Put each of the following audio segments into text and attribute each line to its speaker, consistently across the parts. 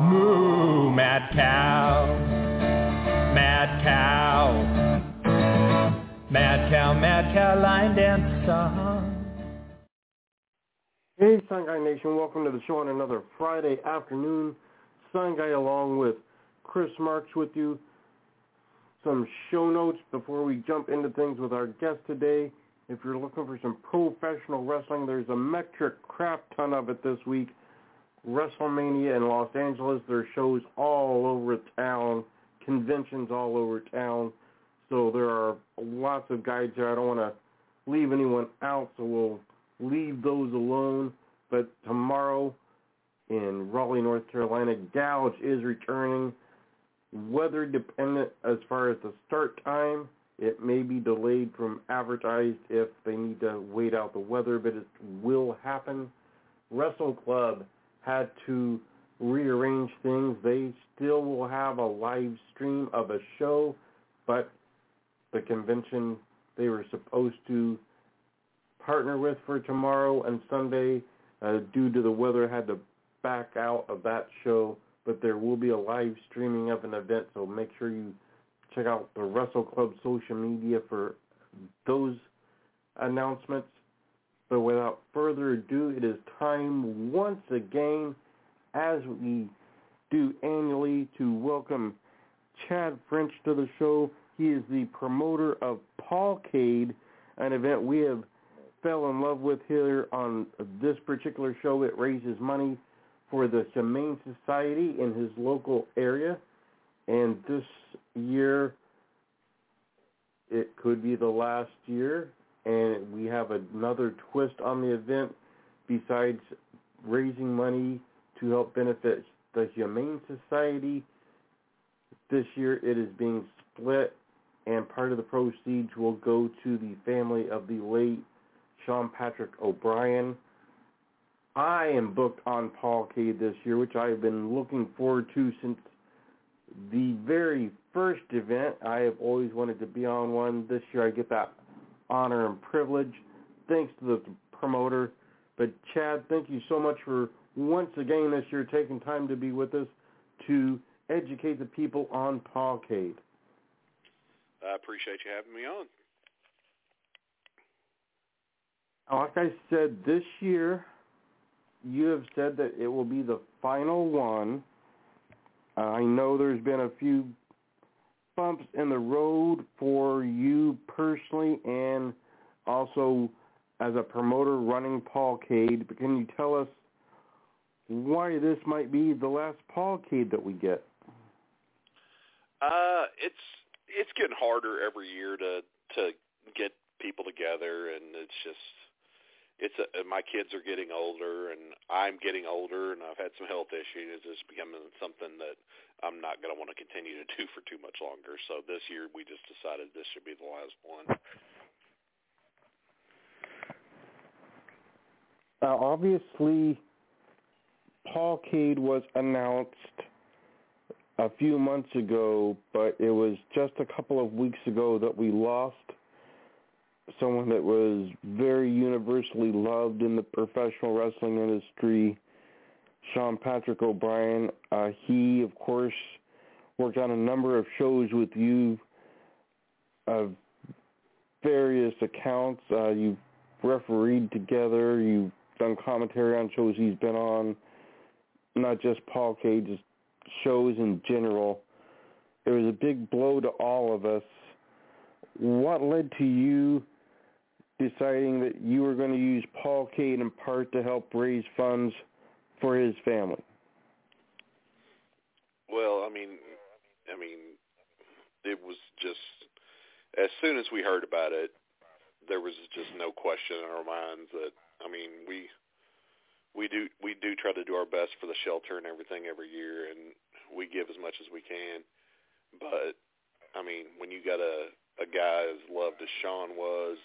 Speaker 1: Moo, mad cow, mad cow, mad cow, mad cow, line dance song.
Speaker 2: Hey, Nation, welcome to the show on another Friday afternoon. Sign Guy along with Chris Marks with you. Some show notes before we jump into things with our guest today. If you're looking for some professional wrestling, there's a metric crap ton of it this week. WrestleMania in Los Angeles. There are shows all over town, conventions all over town. So there are lots of guides here. I don't want to leave anyone out, so we'll leave those alone. But tomorrow in Raleigh, North Carolina, Gouge is returning. Weather dependent as far as the start time. It may be delayed from advertised if they need to wait out the weather, but it will happen. Wrestle Club had to rearrange things. They still will have a live stream of a show, but the convention they were supposed to partner with for tomorrow and Sunday, uh, due to the weather, had to back out of that show. But there will be a live streaming of an event, so make sure you check out the Wrestle Club social media for those announcements. But without further ado, it is time once again, as we do annually, to welcome Chad French to the show. He is the promoter of Pawcade, an event we have fell in love with here on this particular show. It raises money for the Humane Society in his local area. And this year, it could be the last year and we have another twist on the event besides raising money to help benefit the Humane Society. This year it is being split and part of the proceeds will go to the family of the late Sean Patrick O'Brien. I am booked on Pawcade this year, which I have been looking forward to since the very first event. I have always wanted to be on one. This year I get that honor and privilege. Thanks to the promoter. But Chad, thank you so much for once again this year taking time to be with us to educate the people on Pawcade.
Speaker 3: I appreciate you having me on.
Speaker 2: Like I said, this year you have said that it will be the final one. I know there's been a few bumps in the road for you personally and also as a promoter running Pawcade, but can you tell us why this might be the last Pawcade that we get?
Speaker 3: Uh, it's it's getting harder every year to to get people together, and it's just it's a, my kids are getting older and I'm getting older and I've had some health issues. It's becoming something that I'm not going to want to continue to do for too much longer. So this year we just decided this should be the last one.
Speaker 2: Uh, obviously, Pawcade was announced a few months ago, but it was just a couple of weeks ago that we lost someone that was very universally loved in the professional wrestling industry, Sean Patrick O'Brien. Uh, he, of course, worked on a number of shows with you of various accounts. Uh, you've refereed together. You've done commentary on shows he's been on, not just Pawcade, just shows in general. It was a big blow to all of us. What led to you deciding that you were going to use Pawcade in part to help raise funds for his family?
Speaker 3: Well, I mean, I mean, it was just as soon as we heard about it, there was just no question in our minds that I mean, we we do we do try to do our best for the shelter and everything every year, and we give as much as we can. But I mean, when you got a a guy as loved as Sean was,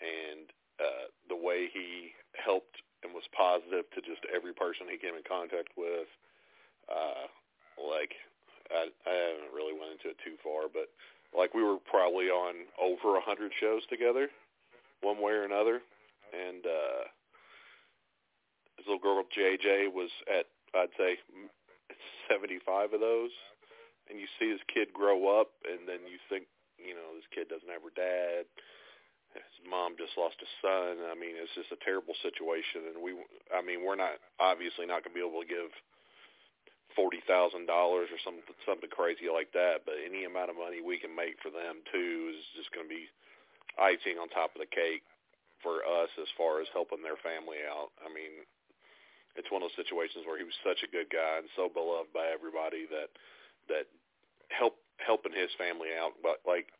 Speaker 3: and uh, the way he helped and was positive to just every person he came in contact with, uh, like I, I haven't really went into it too far, but like we were probably on over a hundred shows together, one way or another, and uh, his little girl JJ was at I'd say 75 of those, and you see his kid grow up, and then you think, you know, this kid doesn't have her dad. His mom just lost a son. I mean, it's just a terrible situation, and we, I mean, we're not obviously not going to be able to give forty thousand dollars or something something crazy like that, but any amount of money we can make for them too is just going to be icing on top of the cake for us as far as helping their family out. I mean, it's one of those situations where he was such a good guy and so beloved by everybody that that help helping his family out. But like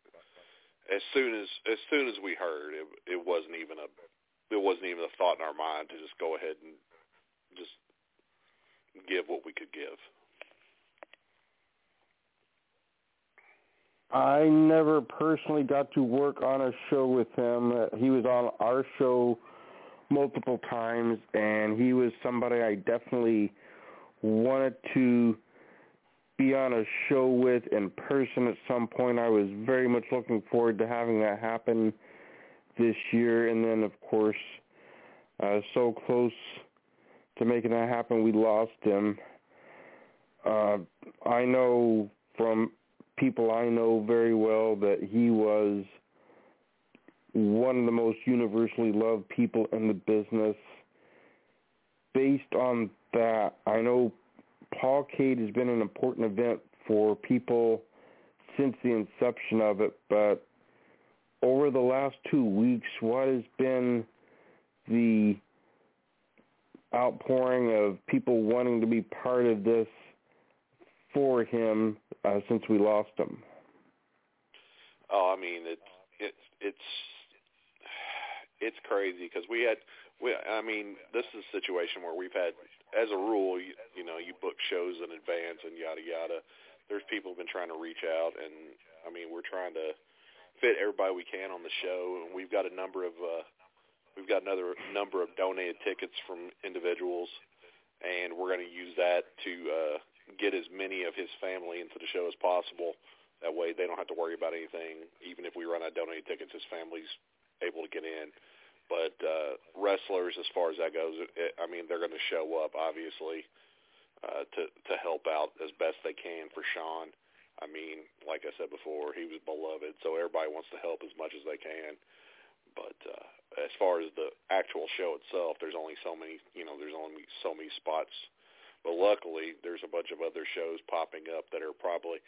Speaker 3: as soon as as soon as we heard, it it wasn't even a it wasn't even a thought in our mind to just go ahead and just give what we could give.
Speaker 2: I never personally got to work on a show with him. He was on our show multiple times, and he was somebody I definitely wanted to be on a show with in person at some point. I was very much looking forward to having that happen this year, and then of course, uh, so close to making that happen, we lost him. Uh, I know from people I know very well that he was one of the most universally loved people in the business. Based on that, I know Pawcade has been an important event for people since the inception of it, but over the last two weeks, what has been the outpouring of people wanting to be part of this for him uh, since we lost him?
Speaker 3: Oh, I mean, it's it's it's it's crazy because we had we I mean this is a situation where we've had as a rule you, you know you book shows in advance and yada yada. There's people who've been trying to reach out and I mean we're trying to fit everybody we can on the show and we've got a number of uh we've got another number of donated tickets from individuals and we're going to use that to uh get as many of his family into the show as possible. That way they don't have to worry about anything. Even if we run out of donated tickets his family's able to get in. But uh, wrestlers, as far as that goes, it, I mean, they're going to show up obviously uh, to to help out as best they can for Sean. I mean, like I said before, he was beloved, so everybody wants to help as much as they can. But uh, as far as the actual show itself, there's only so many, you know, there's only so many spots. But luckily, there's a bunch of other shows popping up that are probably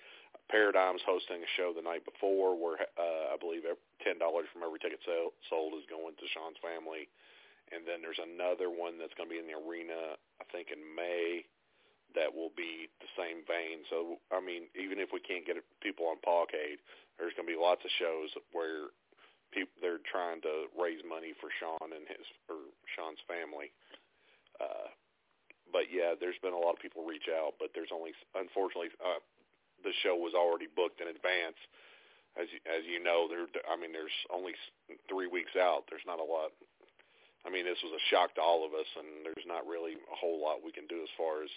Speaker 3: Paradigm's hosting a show the night before where uh, I believe ten dollars from every ticket sale, sold is going to Sean's family, and then there's another one that's going to be in the arena I think in May that will be the same vein. So I mean, even if we can't get people on Pawcade, there's going to be lots of shows where people they're trying to raise money for Sean and his or Sean's family. Uh, but yeah, there's been a lot of people reach out, but there's only unfortunately uh, the show was already booked in advance. As you, as you know, there I mean, there's only three weeks out. There's not a lot. I mean, this was a shock to all of us, and there's not really a whole lot we can do as far as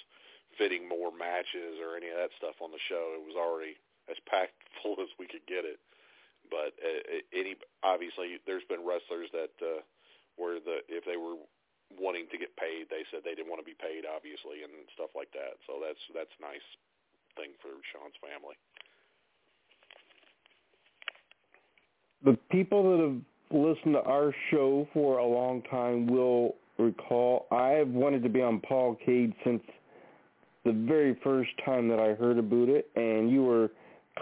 Speaker 3: fitting more matches or any of that stuff on the show. It was already as packed full as we could get it. But uh, any obviously, there's been wrestlers that uh, where the if they were wanting to get paid, they said they didn't want to be paid, obviously, and stuff like that. So that's that's nice thing for Sean's family.
Speaker 2: The people that have listened to our show for a long time will recall I've wanted to be on Pawcade since the very first time that I heard about it, and you were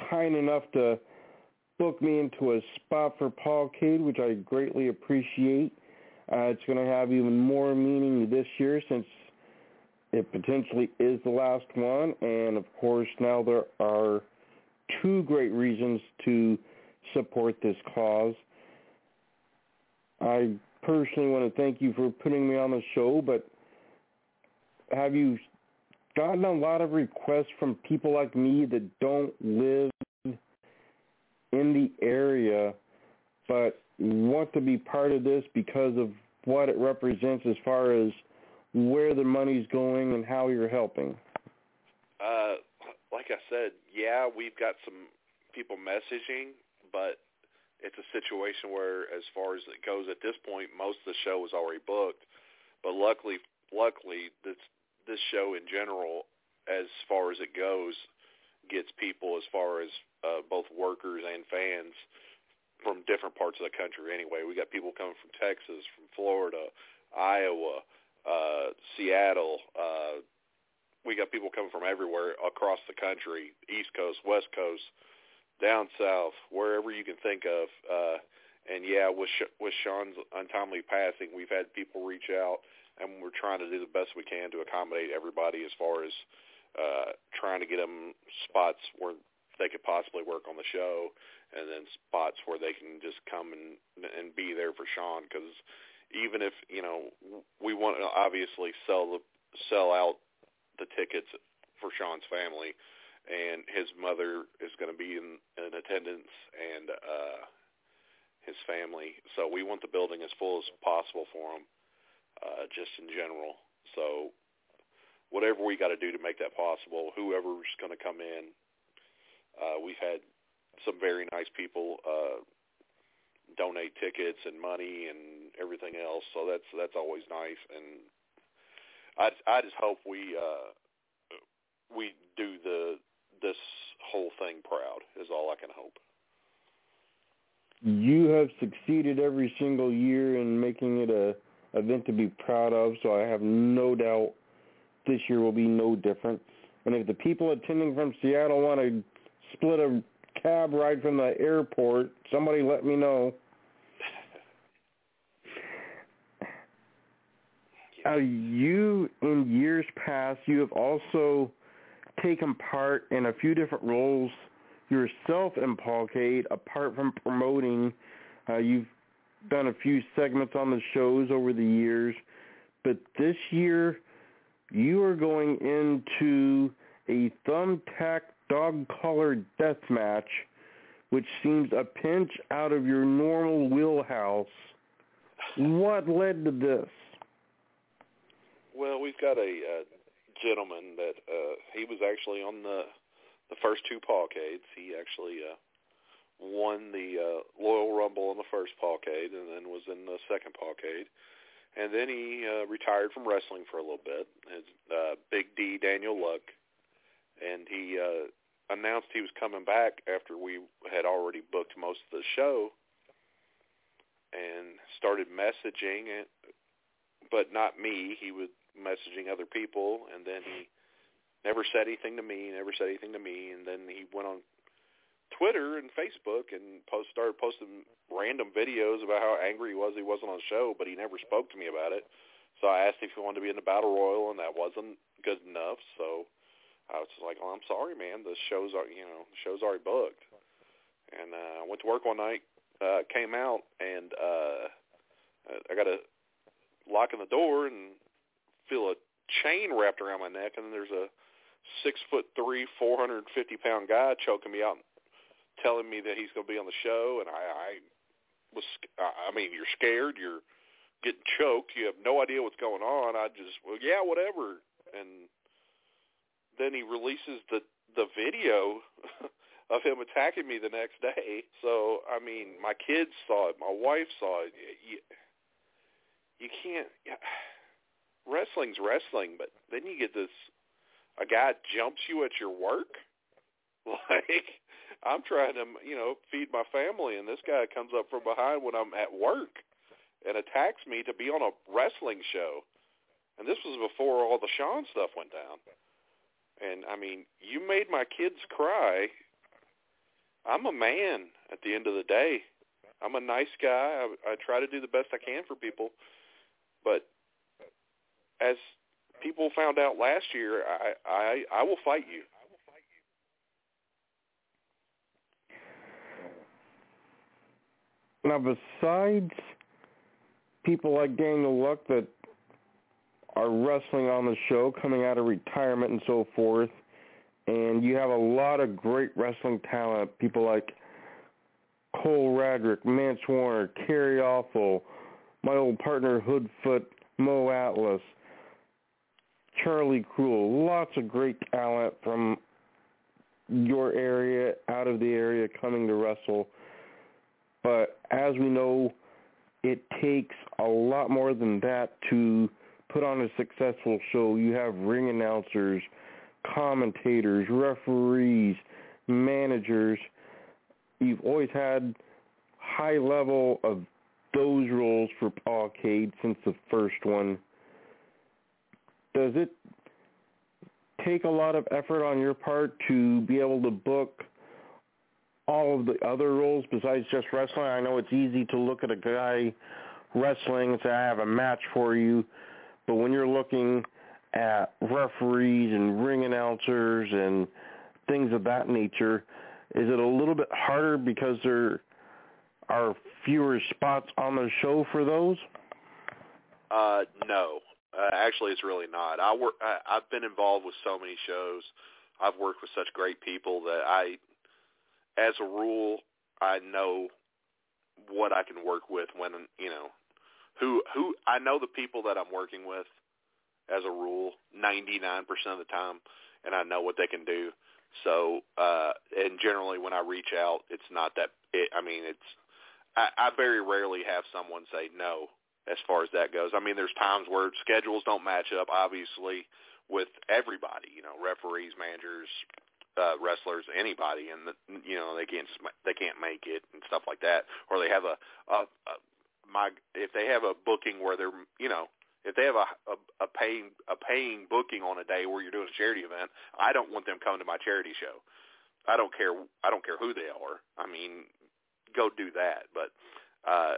Speaker 2: kind enough to book me into a spot for Pawcade, which I greatly appreciate. Uh, it's going to have even more meaning this year since it potentially is the last one, and of course now there are two great reasons to support this cause. I personally want to thank you for putting me on the show, but have you gotten a lot of requests from people like me that don't live in the area but want to be part of this because of what it represents as far as where the money's going and how you're helping?
Speaker 3: Uh, like I said, yeah, we've got some people messaging, but it's a situation where, as far as it goes at this point, most of the show is already booked. But luckily, luckily, this this show in general, as far as it goes, gets people as far as uh, both workers and fans from different parts of the country. Anyway, we got people coming from Texas, from Florida, Iowa, uh, Seattle. Uh, we got people coming from everywhere across the country, East Coast, West Coast, down south, wherever you can think of. Uh, and yeah, with Sh- with Sean's untimely passing, we've had people reach out, and we're trying to do the best we can to accommodate everybody as far as uh, trying to get them spots where they could possibly work on the show, and then spots where they can just come and and be there for Sean because even if you know we want to obviously sell the sell out the tickets for Sean's family, and his mother is going to be in, in attendance and uh, his family. So we want the building as full as possible for him, uh, just in general. So whatever we got to do to make that possible, whoever's going to come in, uh, we've had some very nice people uh, donate tickets and money and everything else. So that's that's always nice, and I I just hope we uh, we do the this whole thing proud is all I can hope.
Speaker 2: You have succeeded every single year in making it a event to be proud of, so I have no doubt this year will be no different. And if the people attending from Seattle want to split a cab ride from the airport, somebody let me know. Uh, you, in years past, you have also taken part in a few different roles yourself in Pawcade, apart from promoting. Uh, you've done a few segments on the shows over the years, but this year you are going into a thumbtack dog collar death match, which seems a pinch out of your normal wheelhouse. What led to this?
Speaker 3: Well, we've got a gentleman that uh, he was actually on the the first two Pawcades. He actually uh, won the uh, Loyal Rumble in the first Pawcade, and then was in the second Pawcade. And then he uh, retired from wrestling for a little bit. His uh, Big D Daniel Luck, and he uh, announced he was coming back after we had already booked most of the show, and started messaging it, but not me. He was messaging other people, and then he never said anything to me, never said anything to me, and then he went on Twitter and Facebook and post started posting random videos about how angry he was he wasn't on the show, but he never spoke to me about it. So I asked if he wanted to be in the battle royal, and that wasn't good enough. So I was just like, "Well, I'm sorry, man. The show's are you know the show's already booked." And uh, I went to work one night, uh, came out, and uh, I got a lock in the door and feel a chain wrapped around my neck, and then there's a six foot three, four hundred fifty pound guy choking me out, telling me that he's going to be on the show, and I, I was, I mean, you're scared, you're getting choked, you have no idea what's going on. I just, well, yeah, whatever, and then he releases the the video of him attacking me the next day. So I mean, my kids saw it, my wife saw it. You, you can't. Wrestling's wrestling, but then you get this a guy jumps you at your work. Like I'm trying to, you know, feed my family, and this guy comes up from behind when I'm at work and attacks me to be on a wrestling show. And this was before all the Sean stuff went down. And I mean, you made my kids cry. I'm a man at the end of the day. I'm a nice guy. I, I try to do the best I can for people. But as people found out last year, I I, I will fight you.
Speaker 2: Now, besides people like Daniel Luck that are wrestling on the show, coming out of retirement and so forth. And you have a lot of great wrestling talent, people like Cole Radrick, Mance Warner, Kerry Awful, my old partner Hoodfoot, Mo Atlas, Charlie Cruel, lots of great talent from your area, out of the area, coming to wrestle. But as we know, it takes a lot more than that to put on a successful show. You have ring announcers, commentators, referees, managers. You've always had high level of those roles for Pawcade since the first one. Does it take a lot of effort on your part to be able to book all of the other roles besides just wrestling? I know it's easy to look at a guy wrestling and say, I have a match for you. But when you're looking at referees and ring announcers and things of that nature, is it a little bit harder because there are fewer spots on the show for those?
Speaker 3: Uh, no. Uh, actually, it's really not. I work. I, I've been involved with so many shows. I've worked with such great people that I, as a rule, I know what I can work with when you know who who I know the people that I'm working with as a rule 99% of the time and I know what they can do. So uh and generally when I reach out it's not that it, I mean it's I, I very rarely have someone say no as far as that goes. I mean, there's times where schedules don't match up, obviously, with everybody. You know, referees, managers, uh, wrestlers, anybody, and the, you know they can't they can't make it and stuff like that, or they have a, a, a my if they have a booking where they're you know if they have a, a a paying a paying booking on a day where you're doing a charity event, I don't want them coming to my charity show. I don't care. I don't care who they are. I mean, go do that. But uh,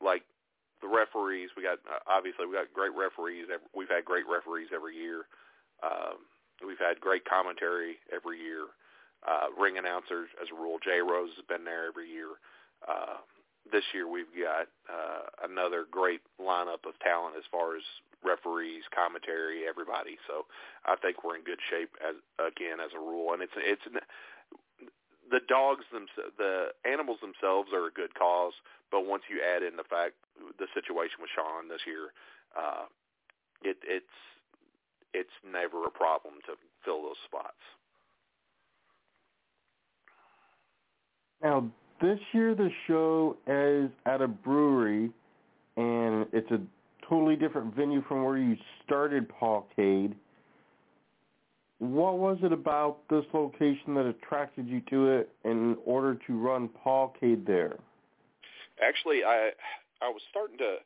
Speaker 3: like the referees, we got uh, obviously we got great referees. We've had great referees every year. Um, we've had great commentary every year. Uh, ring announcers, as a rule, Jay Rose has been there every year. Uh, this year we've got uh, another great lineup of talent as far as referees, commentary, everybody. So I think we're in good shape as again as a rule, and it's it's the dogs themselves, the animals themselves are a good cause, but once you add in the fact the situation with Sean this year, uh, it, it's it's never a problem to fill those spots.
Speaker 2: Now, this year the show is at a brewery, and it's a totally different venue from where you started Pawcade. What was it about this location that attracted you to it in order to run Pawcade there?
Speaker 3: Actually, I I was starting to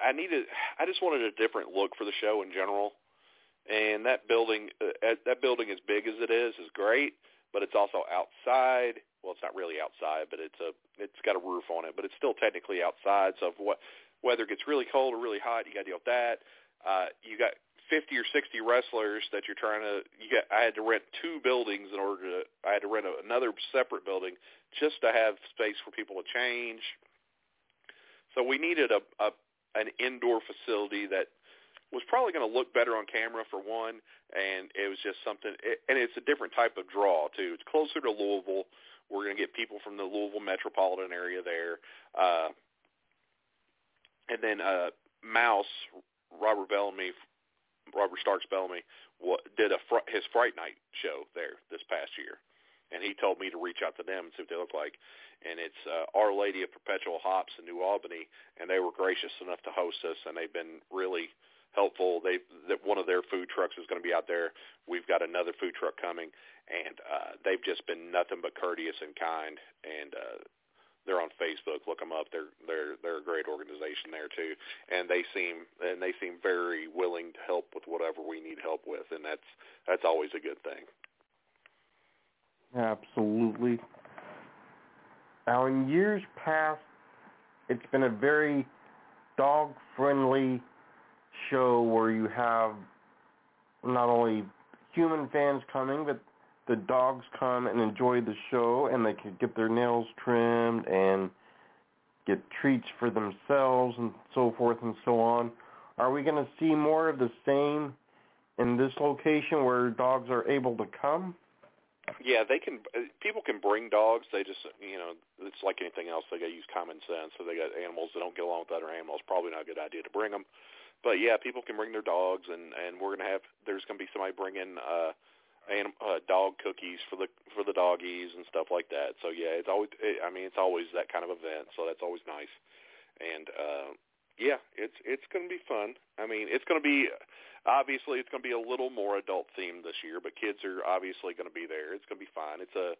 Speaker 3: I needed I just wanted a different look for the show in general. And that building uh, that building as big as it is is great, but it's also outside. Well, it's not really outside, but it's a it's got a roof on it, but it's still technically outside. So if what weather gets really cold or really hot, you got to deal with that. Uh, you got 50 or 60 wrestlers that you're trying to you get I had to rent two buildings in order to I had to rent a, another separate building just to have space for people to change. So we needed a, a an indoor facility that was probably going to look better on camera for one and it was just something it, and it's a different type of draw too. It's closer to Louisville. We're going to get people from the Louisville metropolitan area there. Uh and then uh Mouse Robert Bellamy Robert Starks Bellamy did a fr- his Fright Night show there this past year, and he told me to reach out to them and see what they look like. And it's uh, Our Lady of Perpetual Hops in New Albany, and they were gracious enough to host us, and they've been really helpful. They that one of their food trucks is going to be out there. We've got another food truck coming, and uh, they've just been nothing but courteous and kind. And uh, they're on Facebook. Look them up. They're they're they're a great organization there too, and they seem and they seem very willing to help with whatever we need help with, and that's that's always a good thing.
Speaker 2: Absolutely. Now, in years past, it's been a very dog-friendly show where you have not only human fans coming, but the dogs come and enjoy the show and they can get their nails trimmed and get treats for themselves and so forth and so on. Are we going to see more of the same in this location where dogs are able to come?
Speaker 3: Yeah, they can. uh, People can bring dogs. They just, you know, it's like anything else. They got to use common sense. So they got animals that don't get along with other animals. Probably not a good idea to bring them. But yeah, people can bring their dogs, and and we're gonna have. There's gonna be somebody bringing uh, anim, uh, dog cookies for the for the doggies and stuff like that. So yeah, it's always. It, I mean, it's always that kind of event. So that's always nice. And uh, yeah, it's it's gonna be fun. I mean, it's gonna be obviously it's going to be a little more adult themed this year, but kids are obviously going to be there. It's going to be fine. It's a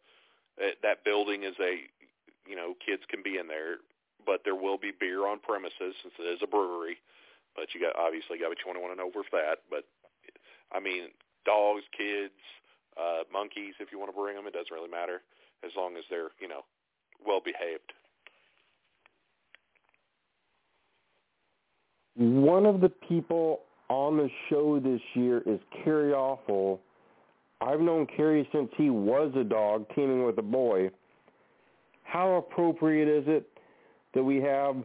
Speaker 3: it, that building is a you know kids can be in there, but there will be beer on premises since it is a brewery. But you got obviously got to be 21 and over for that. But I mean, dogs, kids, uh, monkeys, if you want to bring them, it doesn't really matter as long as they're you know well behaved.
Speaker 2: One of the people on the show this year is Kerry Awful. I've known Kerry since he was a dog teaming with a boy. How appropriate is it that we have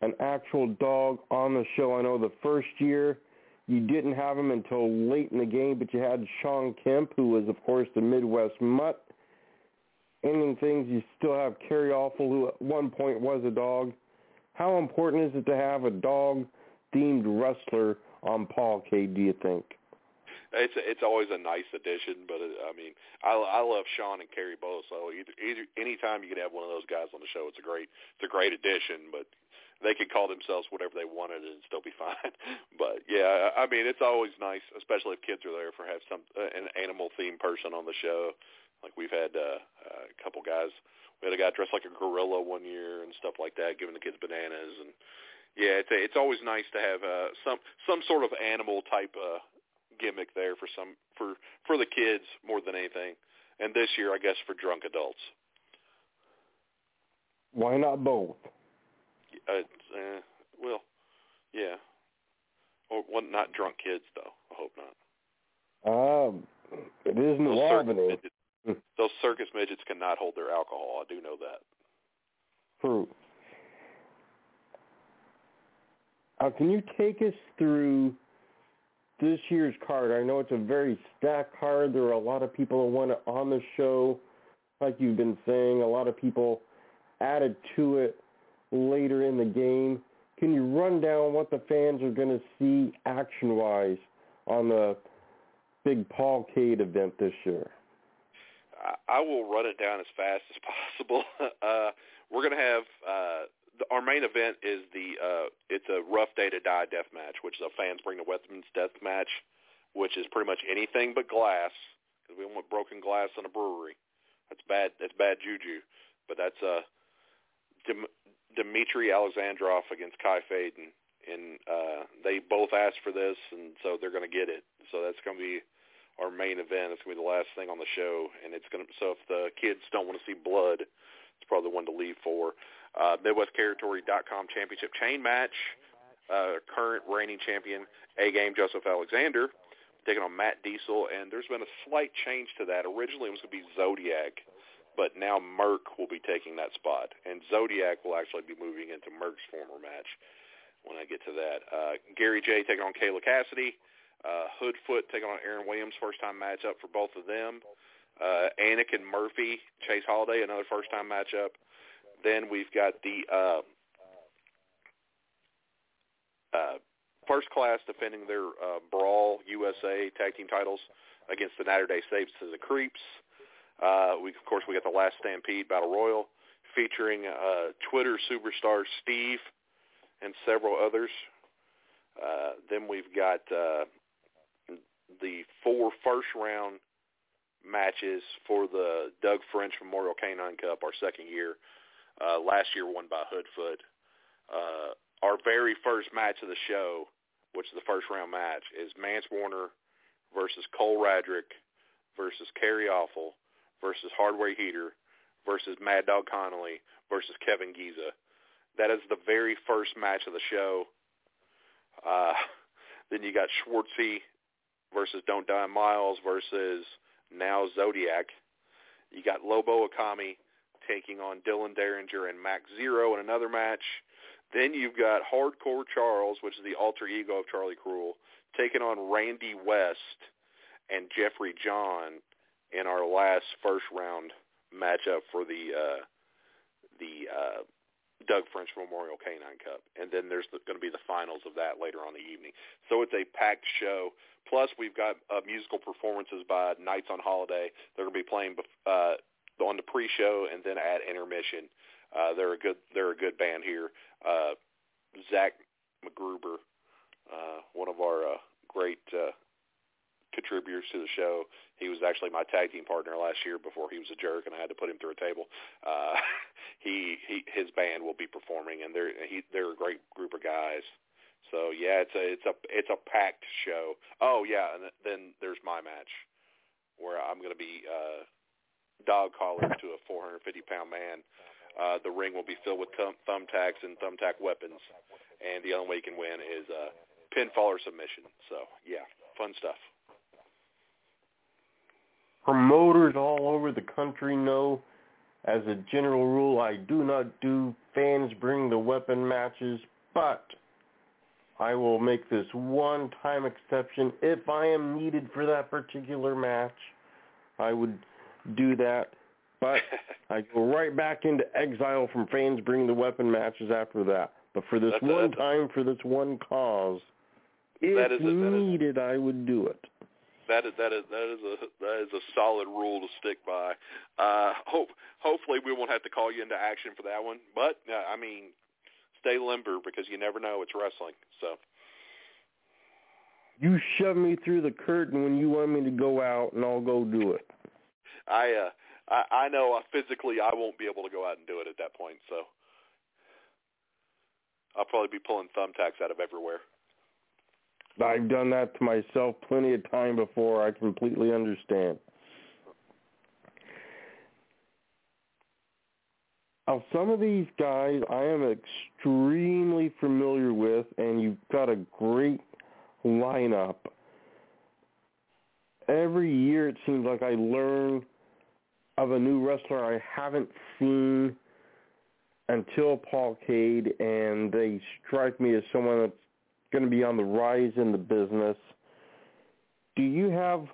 Speaker 2: an actual dog on the show? I know the first year you didn't have him until late in the game, but you had Sean Kemp, who was, of course, the Midwest Mutt. Ending things, you still have Kerry Awful, who at one point was a dog. How important is it to have a dog-themed wrestler on Pawcade? Do you think?
Speaker 3: It's it's always a nice addition, but it, I mean, I I love Sean and Kerry both. So either, either anytime you can have one of those guys on the show, it's a great it's a great addition. But they could call themselves whatever they wanted and still be fine. but yeah, I mean, it's always nice, especially if kids are there for have some uh, an animal themed person on the show. Like we've had uh, a couple guys. We had a guy dressed like a gorilla one year and stuff like that, giving the kids bananas and yeah, it's it's always nice to have uh, some some sort of animal type uh, gimmick there for some for for the kids more than anything. And this year, I guess for drunk adults.
Speaker 2: Why not both?
Speaker 3: Uh, uh, well, yeah. Or well, not drunk kids though. I hope not.
Speaker 2: Um, it is New
Speaker 3: those
Speaker 2: Albany.
Speaker 3: Midgets, those circus midgets cannot hold their alcohol. I do know that.
Speaker 2: True. Uh, can you take us through this year's card? I know it's a very stacked card. There are a lot of people that want it on the show, like you've been saying. A lot of people added to it later in the game. Can you run down what the fans are going to see action-wise on the big Pawcade event this year?
Speaker 3: I, will run it down as fast as possible. uh, we're going to have uh, the, our main event is the uh, it's a rough day to die death match, which is a fans bring the weapons death match, which is pretty much anything but glass because we don't want broken glass in a brewery. That's bad. That's bad juju. But that's uh, Dim- Dmitry Alexandrov against Kai Faden, and uh, they both asked for this, and so they're going to get it. So that's going to be our main event. It's going to be the last thing on the show, and it's going to. So if the kids don't want to see blood, it's probably the one to leave for. Uh, MidwestTerritory.com championship chain match. Uh, current reigning champion, A Game Joseph Alexander, taking on Matt Diesel, and there's been a slight change to that. Originally, it was going to be Zodiac, but now Merc will be taking that spot, and Zodiac will actually be moving into Merc's former match when I get to that. Uh, Gary Jay taking on Kayla Cassidy. Uh, Hoodfoot taking on Aaron Williams, first time matchup for both of them. Uh, Anakin Murphy, Chase Holiday, another first time matchup. Then we've got the uh, uh, first class defending their uh, Brawl USA tag team titles against the Natter Day to the Creeps. Uh, we of course we got the Last Stampede Battle Royal featuring uh, Twitter superstar Steve and several others. Uh, then we've got uh, the four first round matches for the Doug French Memorial Canine Cup, our second year. Uh, last year won by Hoodfoot. Uh, our very first match of the show, which is the first round match, is Mance Warner versus Cole Radrick versus Kerry Awful versus Hardware Heater versus Mad Dog Connolly versus Kevin Giza. That is the very first match of the show. Uh, then you got Schwartzy versus Don't Die Miles versus now Zodiac. You got Lobo Akami taking on Dylan Derringer and Max Zero in another match. Then you've got Hardcore Charles, which is the alter ego of Charlie Cruel, taking on Randy West and Jeffrey John in our last first round matchup for the uh, the uh, Doug French Memorial Canine Cup, and then there's the, going to be the finals of that later on the evening. So it's a packed show. Plus, we've got uh, musical performances by Nights on Holiday. They're going to be playing uh, on the pre-show and then at intermission. Uh, they're a good they're a good band here. Uh, Zach McGruber, uh, one of our uh, great uh, contributors to the show. He was actually my tag team partner last year before he was a jerk, and I had to put him through a table. Uh, he, he his band will be performing, and they're he, they're a great group of guys. So yeah, it's a it's a it's a packed show. Oh yeah, and then there's my match where I'm going to be uh, dog collared to a 450 pound man. Uh, the ring will be filled with thumb, thumbtacks and thumbtack weapons, and the only way you can win is uh, pinfall or submission. So yeah, fun stuff
Speaker 2: promoters all over the country know, as a general rule, I do not do fans bring the weapon matches, but I will make this one-time exception. If I am needed for that particular match, I would do that. But I go right back into exile from fans bring the weapon matches after that. But for this
Speaker 3: that's
Speaker 2: one
Speaker 3: a,
Speaker 2: time, for this one cause, if needed, I would do it
Speaker 3: that is that is that is a that is a solid rule to stick by. Uh, hope hopefully we won't have to call you into action for that one, but uh, I mean, stay limber because you never know. It's wrestling, so.
Speaker 2: You shove me through the curtain when you want me to go out, and I'll go do it.
Speaker 3: I uh, I, I know uh, physically I won't be able to go out and do it at that point, so I'll probably be pulling thumbtacks out of everywhere.
Speaker 2: I've done that to myself plenty of time before. I completely understand. Now, some of these guys I am extremely familiar with, and you've got a great lineup. Every year it seems like I learn of a new wrestler I haven't seen until Pawcade, and they strike me as someone that's going to be on the rise in the business. Do you have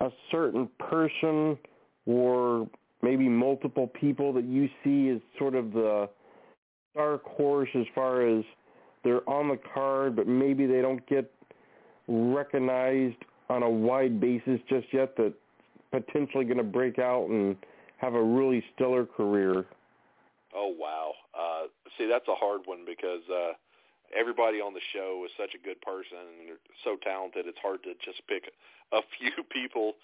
Speaker 2: a certain person or maybe multiple people that you see as sort of the dark horse as far as they're on the card, but maybe they don't get recognized on a wide basis just yet that potentially going to break out and have a really stellar career?
Speaker 3: Oh wow! Uh, see, that's a hard one because uh, everybody on the show is such a good person and so talented. It's hard to just pick a few people.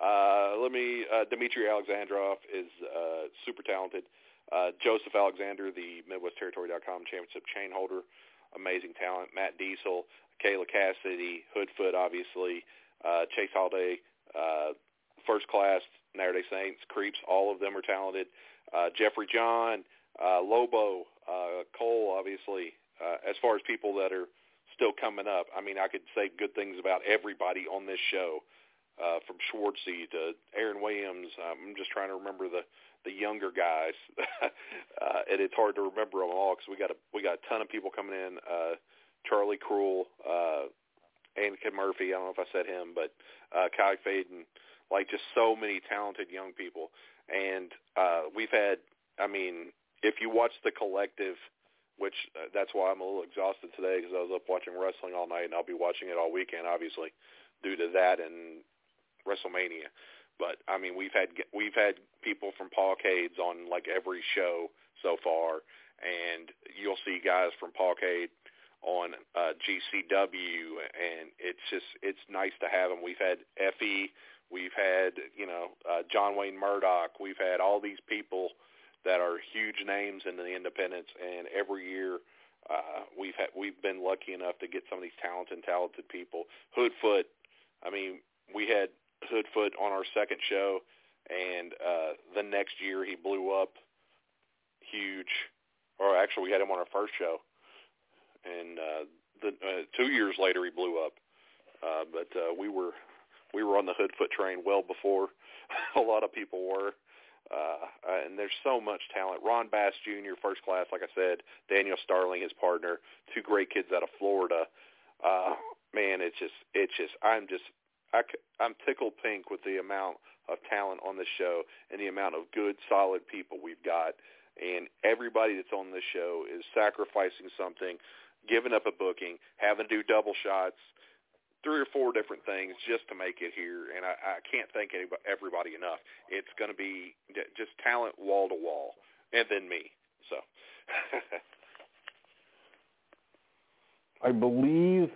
Speaker 3: Uh, let me. Uh, Dmitry Alexandrov is uh, super talented. Uh, Joseph Alexander, the MidwestTerritory.com championship chain holder, amazing talent. Matt Diesel, Kayla Cassidy, Hoodfoot, obviously, uh, Chase Holiday, uh, First Class, Latter-day Saints, Creeps, all of them are talented. Uh, Jeffrey John, uh, Lobo, uh, Cole, obviously, uh, as far as people that are still coming up, I mean, I could say good things about everybody on this show, uh, from Schwartzy to Aaron Williams. I'm just trying to remember the the younger guys, uh, and it's hard to remember them all because we got a we got a ton of people coming in. Uh, Charlie Cruel, uh, Anakin Murphy. I don't know if I said him, but uh, Kai Faden, like just so many talented young people. And uh, we've had, I mean, if you watch the collective which uh, that's why I'm a little exhausted today because I was up watching wrestling all night, and I'll be watching it all weekend, obviously, due to that and WrestleMania. But I mean, we've had we've had people from Pawcades on like every show so far, and you'll see guys from Pawcade on uh, GCW, and it's just it's nice to have them. We've had Fe, we've had you know uh, John Wayne Murdoch, we've had all these people that are huge names in the independents, and every year uh, we've had, we've been lucky enough to get some of these talented, talented people. Hoodfoot, I mean, we had Hoodfoot on our second show, and uh, the next year he blew up huge. Or actually, we had him on our first show, and uh, the uh, two years later he blew up. Uh, but uh, we were we were on the Hoodfoot train well before a lot of people were. Uh, uh, and there's so much talent. Ron Bass Jr., first class, like I said. Daniel Starling, his partner. Two great kids out of Florida. Uh, man, it's just, it's just, I'm just, I, I'm tickled pink with the amount of talent on the show and the amount of good, solid people we've got. And everybody that's on this show is sacrificing something, giving up a booking, having to do double shots, three or four different things just to make it here, and I, I can't thank anybody, everybody enough. It's going to be just talent wall to wall, and then me. So.
Speaker 2: I believe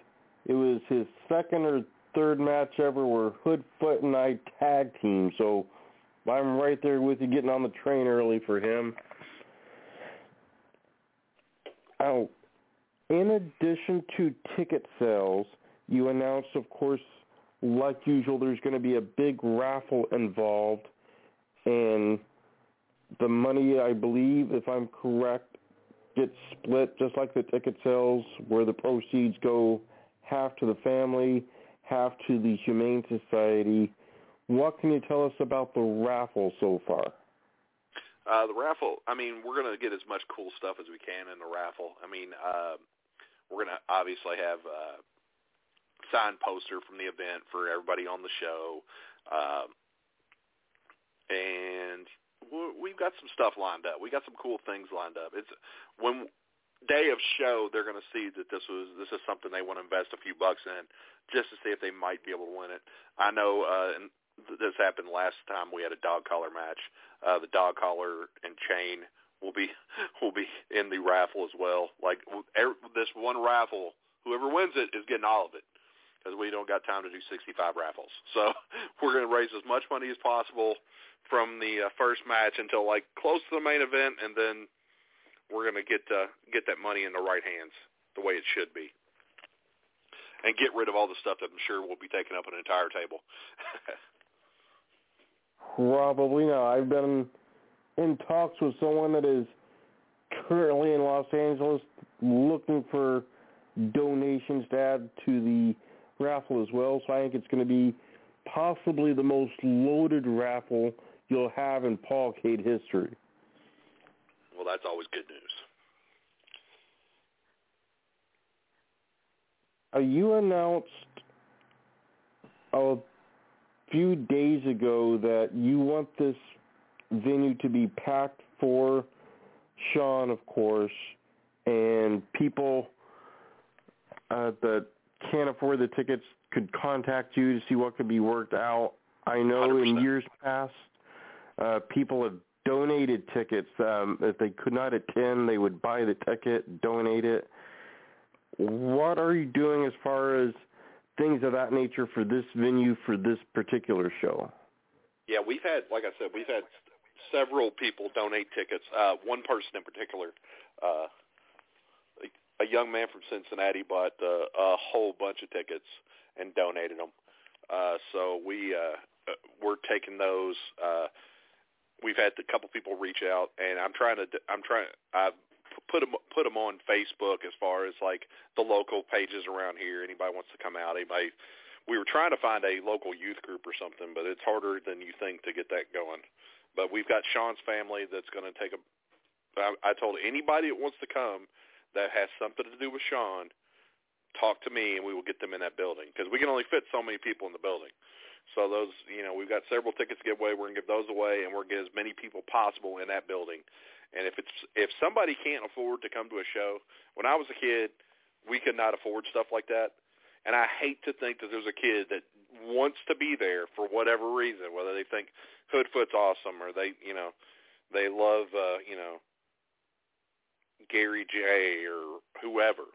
Speaker 2: it was his second or third match ever where Hoodfoot and I tag team. So I'm right there with you, getting on the train early for him. Now, in addition to ticket sales, you announced, of course, like usual, there's going to be a big raffle involved, and the money, I believe, if I'm correct, gets split just like the ticket sales, where the proceeds go half to the family, half to the Humane Society. What can you tell us about the raffle so far?
Speaker 3: Uh, the raffle, I mean, we're going to get as much cool stuff as we can in the raffle. I mean, uh, we're going to obviously have uh, signed poster from the event for everybody on the show. Um, and we've got some stuff lined up. We got some cool things lined up. It's when day of show they're going to see that this was this is something they want to invest a few bucks in just to see if they might be able to win it. I know uh and this happened last time we had a dog collar match. Uh the dog collar and chain will be will be in the raffle as well. Like this one raffle, whoever wins it is getting all of it because we don't got time to do 65 raffles. So we're going to raise as much money as possible from the uh, first match until like close to the main event, and then we're going to get uh, get that money in the right hands the way it should be, and get rid of all the stuff that I'm sure will be taking up an entire table.
Speaker 2: Probably not. I've been in talks with someone that is currently in Los Angeles looking for donations to add to the raffle as well. So I think it's going to be possibly the most loaded raffle you'll have in Paul Pawcade history.
Speaker 3: Well, that's always good news.
Speaker 2: Uh, you announced a few days ago that you want this venue to be packed for Sean, of course, and people uh, that can't afford the tickets could contact you to see what could be worked out. I know
Speaker 3: 100%.
Speaker 2: in years past, uh, people have donated tickets. Um, if they could not attend, they would buy the ticket, donate it. What are you doing as far as things of that nature for this venue for this particular show?
Speaker 3: Yeah, we've had, like I said, we've had several people donate tickets. Uh, one person in particular, uh, a young man from Cincinnati bought uh, a whole bunch of tickets and donated them. Uh, so we uh, uh, we're taking those. Uh, we've had a couple people reach out, and I'm trying to I'm trying I've put them put them on Facebook as far as like the local pages around here. Anybody wants to come out? Anybody? We were trying to find a local youth group or something, but it's harder than you think to get that going. But we've got Sean's family that's going to take a. I, I told anybody that wants to come that has something to do with Sean, talk to me and we will get them in that building because we can only fit so many people in the building. So those, you know, we've got several tickets to give away. We're gonna give those away, and we're gonna get as many people possible in that building. And if it's if somebody can't afford to come to a show, when I was a kid, we could not afford stuff like that. And I hate to think that there's a kid that wants to be there for whatever reason, whether they think Hoodfoot's awesome or they, you know, they love, uh, you know, Gary Jay or whoever.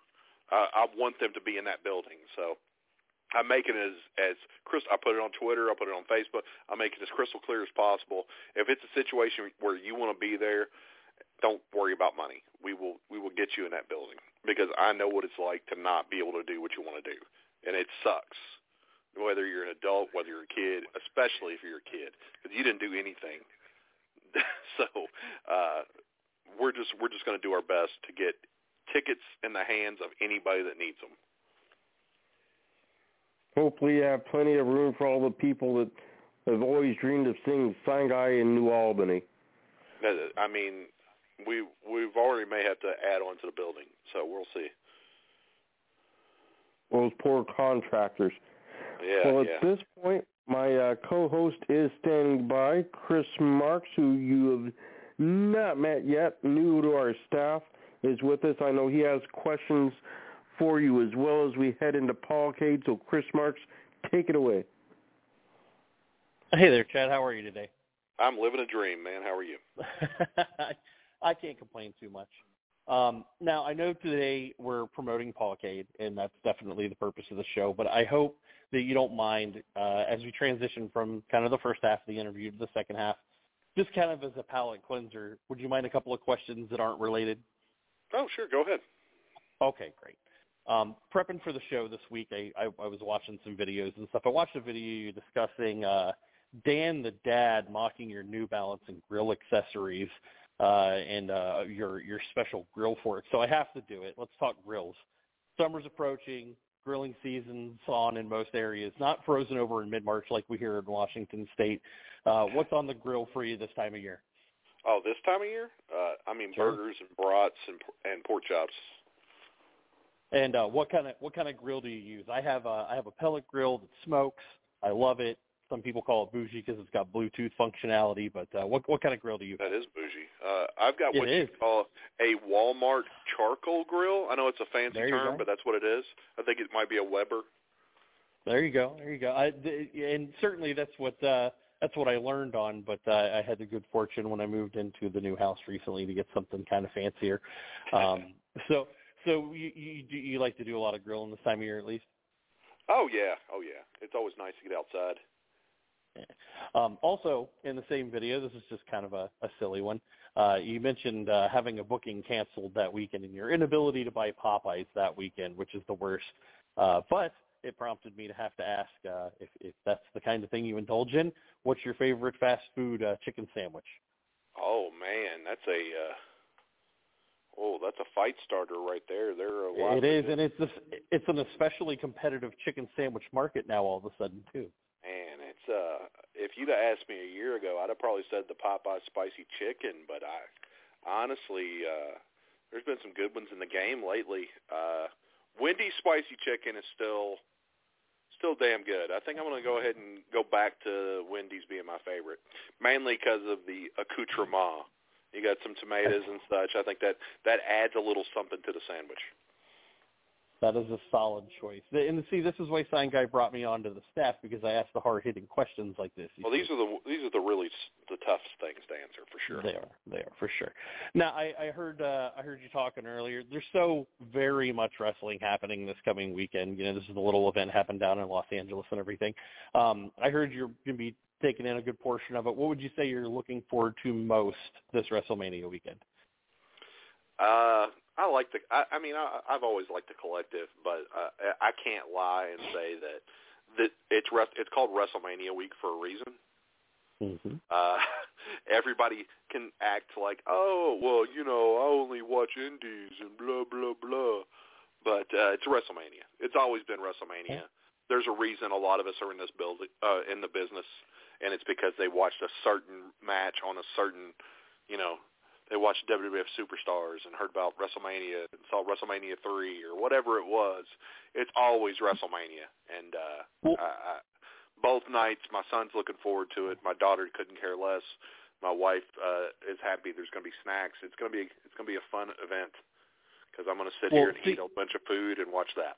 Speaker 3: Uh, I want them to be in that building. So I make it as as Chris. I put it on Twitter. I put it on Facebook. I make it as crystal clear as possible. If it's a situation where you want to be there, don't worry about money. We will we will get you in that building because I know what it's like to not be able to do what you want to do, and it sucks. Whether you're an adult, whether you're a kid, especially if you're a kid, because you didn't do anything. so uh, we're just we're just going to do our best to get tickets in the hands of anybody that needs them.
Speaker 2: Hopefully, you have plenty of room for all the people that have always dreamed of seeing Sign Guy in New Albany.
Speaker 3: I mean, we we've already may have to add on to the building, so we'll see.
Speaker 2: Those poor contractors.
Speaker 3: Yeah,
Speaker 2: well, at
Speaker 3: yeah.
Speaker 2: this point, my uh, co-host is standing by, Chris Marks, who you have not met yet, new to our staff, is with us. I know he has questions for you as well as we head into Pawcade. So, Chris Marks, take it away.
Speaker 4: Hey there, Chad. How are you today?
Speaker 3: I'm living a dream, man. How are you?
Speaker 4: I can't complain too much. Um, now, I know today we're promoting Pawcade, and that's definitely the purpose of the show, but I hope that you don't mind uh, as we transition from kind of the first half of the interview to the second half, just kind of as a palate cleanser, would you mind a couple of questions that aren't related?
Speaker 3: Oh, sure. Go ahead.
Speaker 4: Okay, great. Um, prepping for the show this week, I, I, I was watching some videos and stuff. I watched a video you discussing uh, Dan the Dad mocking your New Balance and grill accessories uh, and uh, your your special grill for it. So I have to do it. Let's talk grills. Summer's approaching. Grilling season's on in most areas. Not frozen over in mid-March like we hear in Washington State. Uh, what's on the grill for you this time of year?
Speaker 3: Oh, this time of year? Uh, I mean
Speaker 4: Sure.
Speaker 3: burgers and brats and and pork chops.
Speaker 4: And uh, what kind of what kind of grill do you use? I have a I have a pellet grill that smokes. I love it. Some people call it bougie because it's got Bluetooth functionality. But uh, what what kind of grill do you?
Speaker 3: That is bougie. Uh, I've got what you call a Walmart charcoal grill. I know it's a fancy term,
Speaker 4: go.
Speaker 3: but that's what it is. I think it might be a Weber.
Speaker 4: There you go. There you go. I, th- and certainly that's what uh, that's what I learned on. But uh, I had the good fortune when I moved into the new house recently to get something kind of fancier. Um, so so you, you do you like to do a lot of grilling this time of year at least?
Speaker 3: Oh yeah, oh yeah. It's always nice to get outside.
Speaker 4: Um, also, in the same video, this is just kind of a, a silly one. Uh, you mentioned uh, having a booking canceled that weekend and your inability to buy Popeyes that weekend, which is the worst. Uh, but it prompted me to have to ask uh, if, if that's the kind of thing you indulge in. What's your favorite fast food uh, chicken sandwich?
Speaker 3: Oh man, that's a uh, oh that's a fight starter right there. There are a lot.
Speaker 4: It is, and it's this, it's an especially competitive chicken sandwich market now. All of a sudden, too.
Speaker 3: Man, it's uh if you'd have asked me a year ago, I'd have probably said the Popeye spicy chicken, but I honestly uh there's been some good ones in the game lately. Uh Wendy's spicy chicken is still still damn good. I think I'm going to go ahead and go back to Wendy's being my favorite, mainly because of the accoutrement. You got some tomatoes and such. I think that that adds a little something to the sandwich.
Speaker 4: That is a solid choice. And see, this is why Sign Guy brought me onto the staff because I asked the hard-hitting questions like this.
Speaker 3: Well,
Speaker 4: see.
Speaker 3: these are the these are the really s- the toughest things to answer for sure.
Speaker 4: They are. They are for sure. Now, I, I heard uh, I heard you talking earlier. There's so very much wrestling happening this coming weekend. You know, this is a little event happened down in Los Angeles and everything. Um, I heard you're going to be taking in a good portion of it. What would you say you're looking forward to most this WrestleMania weekend?
Speaker 3: Uh, I like the. I, I mean, I, I've always liked the collective, but uh, I can't lie and say that that it's it's called WrestleMania week for a reason.
Speaker 4: Mm-hmm.
Speaker 3: Uh, everybody can act like, oh, well, you know, I only watch indies and blah blah blah, but uh, it's WrestleMania. It's always been WrestleMania. There's a reason a lot of us are in this building, uh, in the business, and it's because they watched a certain match on a certain, you know, they watched WWF Superstars and heard about WrestleMania and saw WrestleMania three or whatever it was. It's always WrestleMania, and uh,
Speaker 4: Well-
Speaker 3: I, I, both nights my son's looking forward to it. My daughter couldn't care less. My wife uh, is happy. There's going to be snacks. It's going to be it's going to be a fun event because I'm going to sit
Speaker 4: Well,
Speaker 3: here and
Speaker 4: see-
Speaker 3: eat a bunch of food and watch that.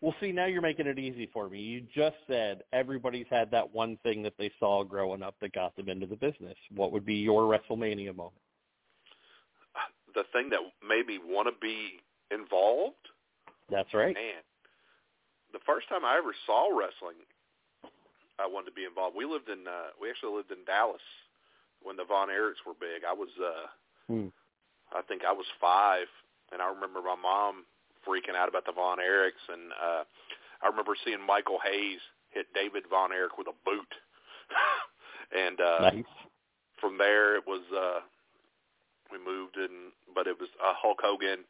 Speaker 4: Well, see, now you're making it easy for me. You just said everybody's had that one thing that they saw growing up that got them into the business. What would be your WrestleMania moment?
Speaker 3: The thing that made me want to be involved
Speaker 4: That's right.
Speaker 3: Man, the first time I ever saw wrestling, I wanted to be involved. We lived in, uh, we actually lived in Dallas when the Von Erichs were big. I was, uh,
Speaker 4: Hmm.
Speaker 3: I think I was five, and I remember my mom freaking out about the Von Erichs, and uh, I remember seeing Michael Hayes hit David Von Erich with a boot, and uh,
Speaker 4: Nice.
Speaker 3: from there it was uh we moved and but it was uh, Hulk Hogan,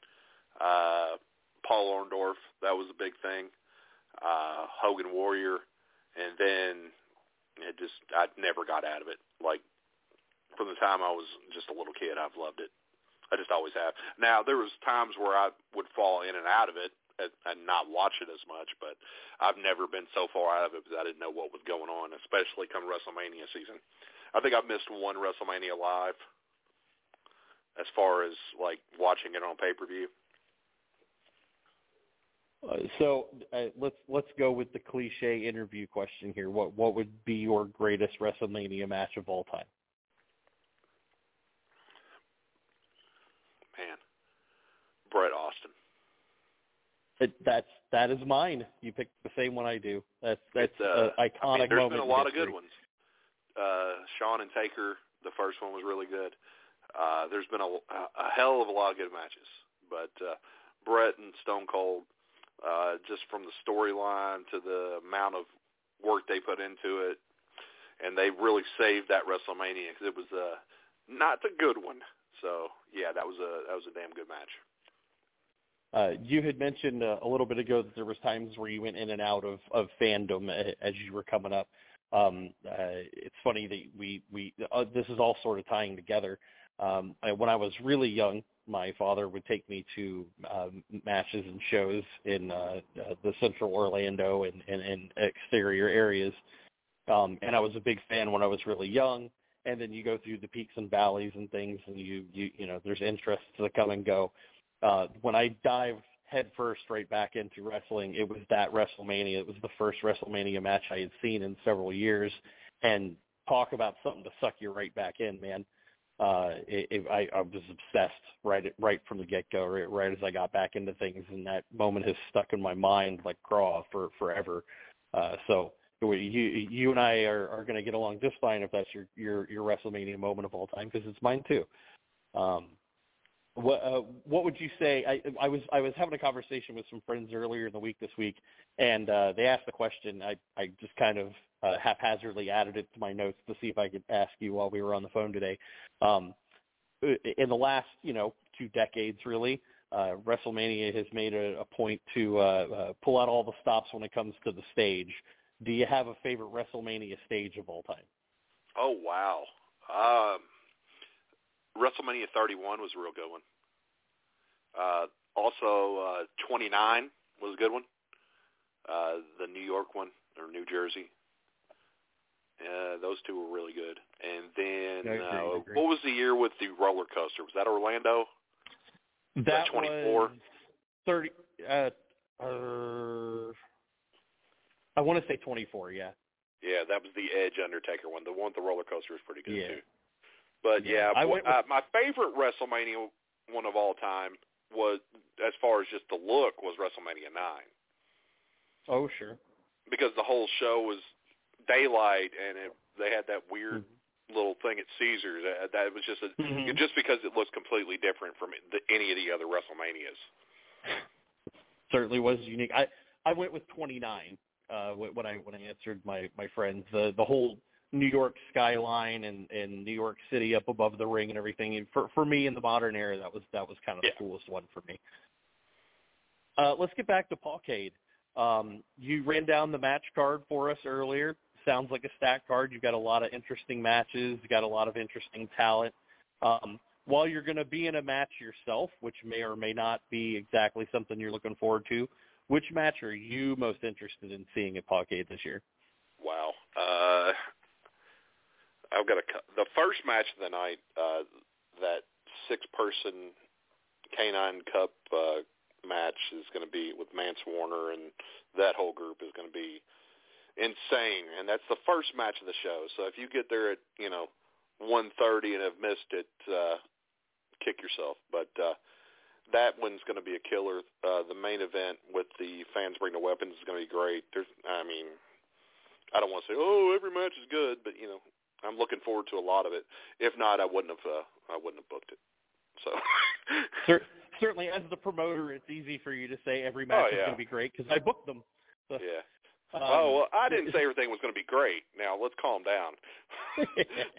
Speaker 3: uh Paul Orndorff, that was a big thing. Uh Hogan Warrior and then it just I never got out of it. Like from the time I was just a little kid, I've loved it. I just always have. Now there was times where I would fall in and out of it and, not watch it as much, but I've never been so far out of it because I didn't know what was going on, especially come WrestleMania season. I think I've missed one WrestleMania live as far as like watching it on pay per view.
Speaker 4: Uh, so uh, let's let's go with the cliche interview question here. What what would be your greatest WrestleMania match of all time?
Speaker 3: Man, Bret Austin.
Speaker 4: It, that's that is mine. You picked the same one I do. That's that's
Speaker 3: uh,
Speaker 4: an iconic
Speaker 3: I mean, there's
Speaker 4: moment.
Speaker 3: been a lot
Speaker 4: of
Speaker 3: good ones. Uh, Shawn and Taker, the first one was really good. Uh, there's been a, a hell of a lot of good matches, but uh, Bret and Stone Cold, uh, just from the storyline to the amount of work they put into it, and they really saved that WrestleMania because it was uh, not a good one. So yeah, that was a that was a damn good match.
Speaker 4: Uh, you had mentioned uh, a little bit ago that there was times where you went in and out of, of fandom as you were coming up. Um, uh, it's funny that we we uh, this is all sort of tying together. Um, I, when I was really young, my father would take me to um, matches and shows in uh, uh, the central Orlando and, and, and exterior areas. Um, and I was a big fan when I was really young. And then you go through the peaks and valleys and things, and you you you know there's interests that come and go. Uh, when I dived headfirst right back into wrestling, it was that WrestleMania. It was the first WrestleMania match I had seen in several years, and talk about something to suck you right back in, man uh, it, it, I, I was obsessed right right from the get go, right, right as I got back into things, and that moment has stuck in my mind like craw for forever. Uh, so you you and I are, are going to get along just fine if that's your your your WrestleMania moment of all time because it's mine too. Um, what uh, what would you say? I I was I was having a conversation with some friends earlier in the week this week, and uh, they asked the question. I I just kind of uh, haphazardly added it to my notes to see if I could ask you while we were on the phone today. Um, in the last, you know, two decades, really, uh, WrestleMania has made a, a point to uh, uh, pull out all the stops when it comes to the stage. Do you have a favorite WrestleMania stage of all time?
Speaker 3: Oh wow, um, WrestleMania 31 was a real good one. Uh, also, uh, 29 was a good one. Uh, the New York one or New Jersey uh, those two were really good. And then
Speaker 4: agree,
Speaker 3: uh, what was the year with the roller coaster? Was that Orlando?
Speaker 4: That
Speaker 3: 24?
Speaker 4: thirty. Uh, uh, I want to say twenty-four. Yeah.
Speaker 3: Yeah, that was the Edge Undertaker one. The one with the roller coaster was pretty good
Speaker 4: Yeah.
Speaker 3: too. But
Speaker 4: Yeah,
Speaker 3: yeah,
Speaker 4: I went with-
Speaker 3: uh, my favorite WrestleMania one of all time was, as far as just the look, was WrestleMania nine
Speaker 4: Oh sure.
Speaker 3: because the whole show was daylight and it, they had that weird
Speaker 4: Mm-hmm.
Speaker 3: little thing at Caesars. That, that was just a,
Speaker 4: Mhm.
Speaker 3: just because it looks completely different from the, any of the other WrestleManias.
Speaker 4: Certainly was unique. I I went with twenty-nine uh, when I when I answered my my friends. The the whole New York skyline and and New York City up above the ring and everything. And for for me in the modern era, that was that was kind of
Speaker 3: Yeah.
Speaker 4: the coolest one for me. Uh, let's get back to Pawcade. Um, you ran down the match card for us earlier. Sounds like a stack card. You've got a lot of interesting matches. You've got a lot of interesting talent. Um, while you're going to be in a match yourself, which may or may not be exactly something you're looking forward to, which match are you most interested in seeing at Pawcade this year?
Speaker 3: Wow. Uh, I've got a the first match of the night. Uh, that six-person Canine Cup uh, match is going to be with Mance Warner, and that whole group is going to be insane. And that's the first match of the show. So if you get there at you know one thirty and have missed it, uh, kick yourself. But uh, that one's going to be a killer. Uh, the main event with the fans bring the weapons is going to be great. There's, I mean, I don't want to say, oh, every match is good, but you know, I'm looking forward to a lot of it. If not, I wouldn't have, uh, I wouldn't have booked it. So,
Speaker 4: Cer- certainly, as the promoter, it's easy for you to say every match
Speaker 3: Oh,
Speaker 4: is
Speaker 3: yeah.
Speaker 4: going to be great because I booked them. So,
Speaker 3: yeah.
Speaker 4: Um,
Speaker 3: oh well, I didn't say everything was going to be great. Now let's calm down.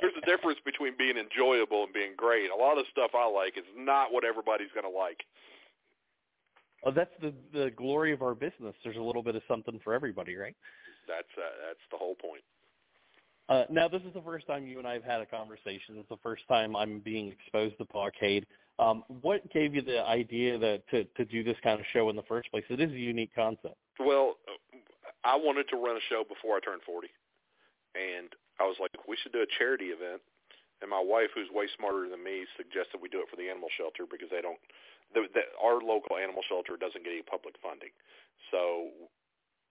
Speaker 3: There's a difference between being enjoyable and being great. A lot of stuff I like is not what everybody's going to like.
Speaker 4: Oh, that's the the glory of our business. There's a little bit of something for everybody, right?
Speaker 3: That's uh, that's the whole point.
Speaker 4: Uh, now, this is the first time you and I have had a conversation. It's the first time I'm being exposed to Pawcade. Um, what gave you the idea that, to, to do this kind of show in the first place? It is a unique concept.
Speaker 3: Well, I wanted to run a show before I turned 40, and I was like, we should do a charity event. And my wife, who's way smarter than me, suggested we do it for the animal shelter because they don't. The, the, our local animal shelter doesn't get any public funding, so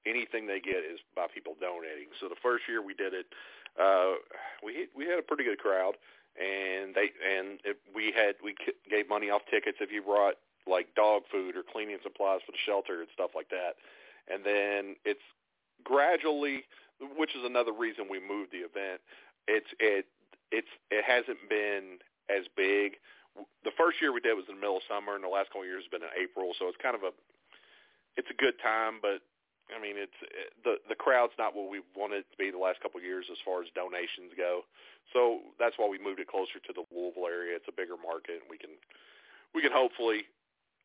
Speaker 3: anything they get is by people donating. So the first year we did it, uh, we we had a pretty good crowd, and they and it, we had we gave money off tickets if you brought like dog food or cleaning supplies for the shelter and stuff like that. And then it's gradually, which is another reason we moved the event. It's it it's it hasn't been as big. The first year we did was in the middle of summer, and the last couple of years has been in April. So it's kind of a it's a good time, but I mean it's it, the the crowd's not what we wanted it to be the last couple of years as far as donations go. So that's why we moved it closer to the Louisville area. It's a bigger market, and we can we can hopefully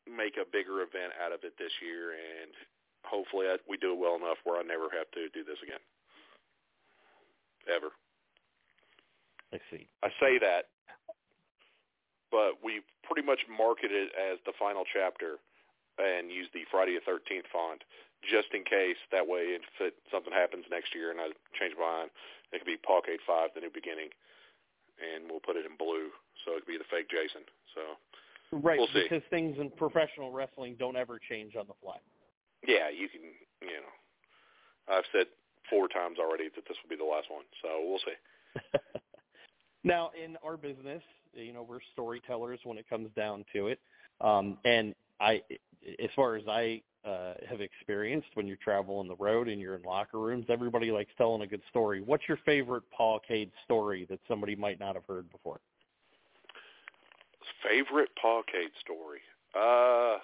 Speaker 3: make a bigger event out of it this year, and hopefully I, we do it well enough where I never have to do this again, ever.
Speaker 4: I see.
Speaker 3: I say that, but we pretty much marketed it as the final chapter and use the Friday the 13th font just in case. That way, if it, something happens next year and I change my mind, it could be Pawcade 5, the new beginning, and we'll put it in blue, so it could be the fake Jason. So
Speaker 4: right,
Speaker 3: we'll see.
Speaker 4: because things in professional wrestling don't ever change on the fly.
Speaker 3: Yeah, you can, you know, I've said four times already that this will be the last one, so we'll see.
Speaker 4: Now, in our business, you know, we're storytellers when it comes down to it. Um, and I, as far as I uh, have experienced, when you travel on the road and you're in locker rooms, everybody likes telling a good story. What's your favorite Pawcade story that somebody might not have heard before?
Speaker 3: Favorite Pawcade story? Uh,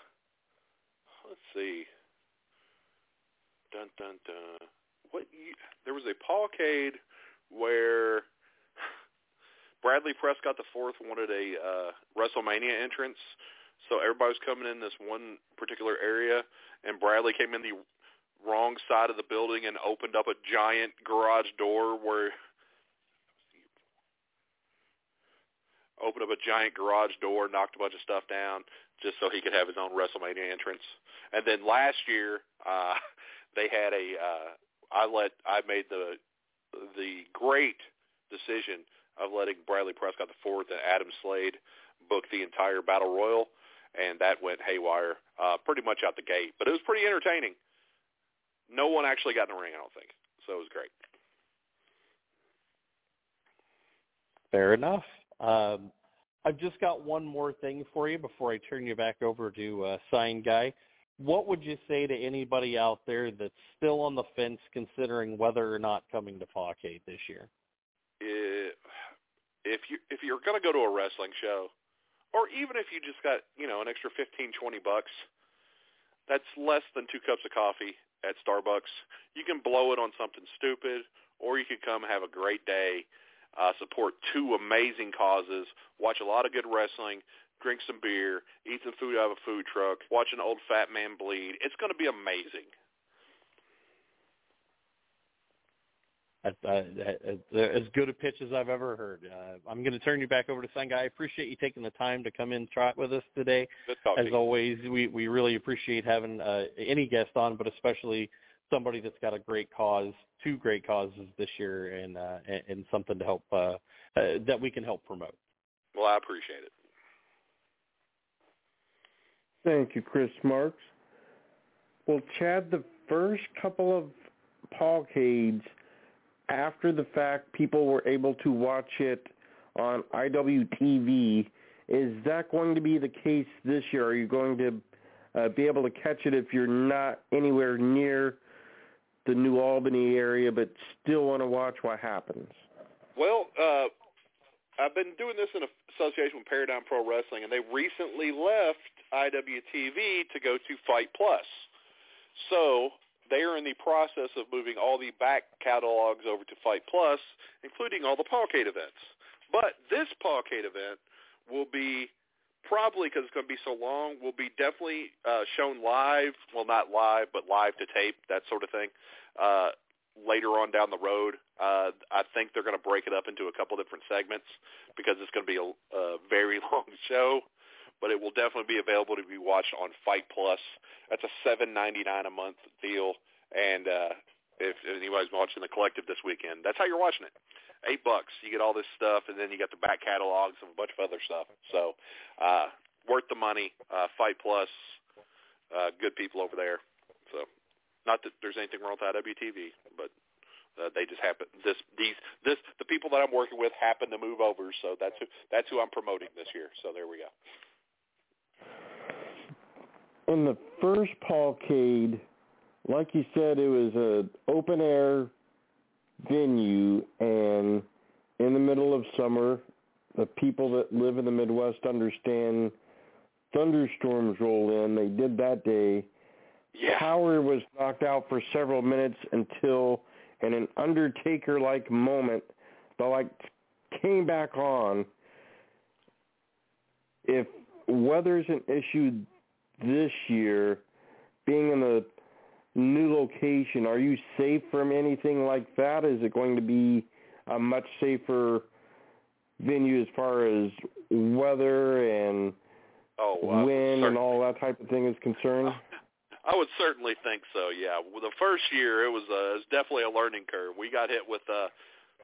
Speaker 3: let's see. Dun dun dun. What? You, there was a Pawcade where Bradley Prescott the fourth wanted a uh, WrestleMania entrance, so everybody was coming in this one particular area, and Bradley came in the wrong side of the building and opened up a giant garage door where opened up a giant garage door, knocked a bunch of stuff down just so he could have his own WrestleMania entrance. And then last year, uh, they had a uh, I let I made the the great decision of letting Bradley Prescott the fourth and Adam Slade book the entire battle royal, and that went haywire uh, pretty much out the gate. But it was pretty entertaining. No one actually got in the ring, I don't think, so it was great.
Speaker 4: Fair enough. Um, I've just got one more thing for you before I turn you back over to uh, Sign Guy. What would you say to anybody out there that's still on the fence considering whether or not coming to Pawcade this year?
Speaker 3: if you if you're going to go to a wrestling show, or even if you just got you know an extra fifteen twenty bucks, that's less than two cups of coffee at Starbucks. You can blow it on something stupid, or you could come have a great day, uh, support two amazing causes, watch a lot of good wrestling, drink some beer, eat some food out of a food truck, watch an old fat man bleed. It's going to be amazing.
Speaker 4: as good a pitch as I've ever heard. Uh, I'm going to turn you back over to Sign Guy. I appreciate you taking the time to come in trot with us today. As always, we, we really appreciate having uh, any guest on, but especially somebody that's got a great cause, two great causes this year, and uh, and, and something to help uh, uh, that we can help promote.
Speaker 3: Well, I appreciate it.
Speaker 2: Thank you, Chris Marks. Well, Chad, the first couple of Pawcades – after the fact people were able to watch it on IWTV. Is that going to be the case this year? Are you going to uh, be able to catch it if you're not anywhere near the New Albany area but still want to watch what happens?
Speaker 3: Well, uh, I've been doing this in association with Paradigm Pro Wrestling, and they recently left IWTV to go to FITE+. So they are in the process of moving all the back catalogs over to FITE+, including all the Pawcade events. But this Pawcade event will be probably because it's going to be so long, will be definitely uh, shown live. Well, not live, but live to tape, that sort of thing, uh, later on down the road. Uh, I think they're going to break it up into a couple different segments because it's going to be a, a very long show. But it will definitely be available to be watched on FITE+. That's a seven ninety nine a month deal, and uh, if anybody's watching the collective this weekend, that's how you're watching it. Eight bucks, you get all this stuff, and then you got the back catalogs of a bunch of other stuff. So, uh, worth the money. Uh, FITE+, uh, good people over there. So, not that there's anything wrong with IWTV, but uh, they just happen this these this the people that I'm working with happen to move over, so that's who that's who I'm promoting this year. So there we go.
Speaker 2: In the first Pawcade, like you said, it was an open air venue, and in the middle of summer, the people that live in the Midwest understand thunderstorms roll in. They did that day.
Speaker 3: Yeah.
Speaker 2: Power was knocked out for several minutes until, in an Undertaker-like moment, the light came back on. If weather's an issue this year, being in the new location, are you safe from anything like that? Is it going to be a much safer venue as far as weather and
Speaker 3: oh, uh,
Speaker 2: wind
Speaker 3: certain-
Speaker 2: and all that type of thing is concerned?
Speaker 3: I would certainly think so. Yeah, well, the first year it was, uh, it was definitely a learning curve. We got hit with uh,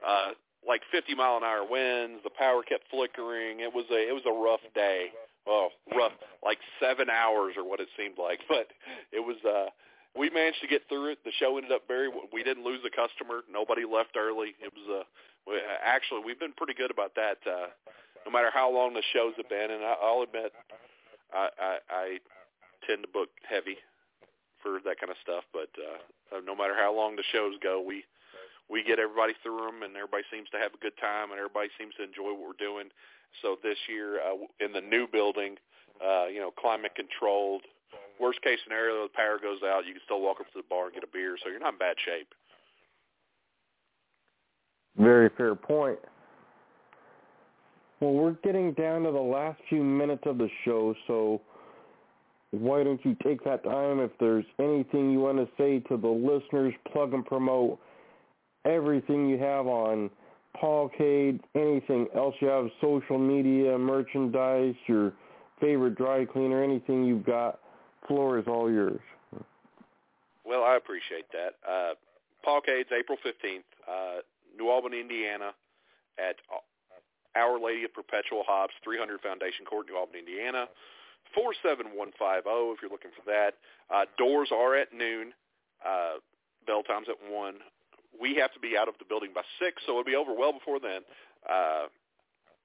Speaker 3: uh, like 50 mile an hour winds. The power kept flickering. It was a it was a rough day. Oh, rough, like seven hours or what it seemed like. But it was. uh We managed to get through it. The show ended up very. We didn't lose a customer. Nobody left early. It was. Uh, actually, we've been pretty good about that. Uh, no matter how long the shows have been, and I, I'll admit, I, I, I tend to book heavy for that kind of stuff. But uh, no matter how long the shows go, we we get everybody through them, and everybody seems to have a good time, and everybody seems to enjoy what we're doing. So this year uh, in the new building, uh, you know, climate controlled. Worst case scenario, the power goes out, you can still walk up to the bar and get a beer, so you're not in bad shape.
Speaker 2: Very fair point. Well, we're getting down to the last few minutes of the show, so why don't you take that time if there's anything you want to say to the listeners, plug and promote everything you have on Paul Pawcade, anything else you have, social media, merchandise, your favorite dry cleaner, anything you've got, floor is all yours.
Speaker 3: Well, I appreciate that. Uh, Pawcade's April 15th, uh, New Albany, Indiana, at Our Lady of Perpetual Hops, 300 Foundation Court, New Albany, Indiana. 47150 if you're looking for that. Uh, doors are at noon. Uh, bell time's at 1. We have to be out of the building by 6, so it'll be over well before then. Uh,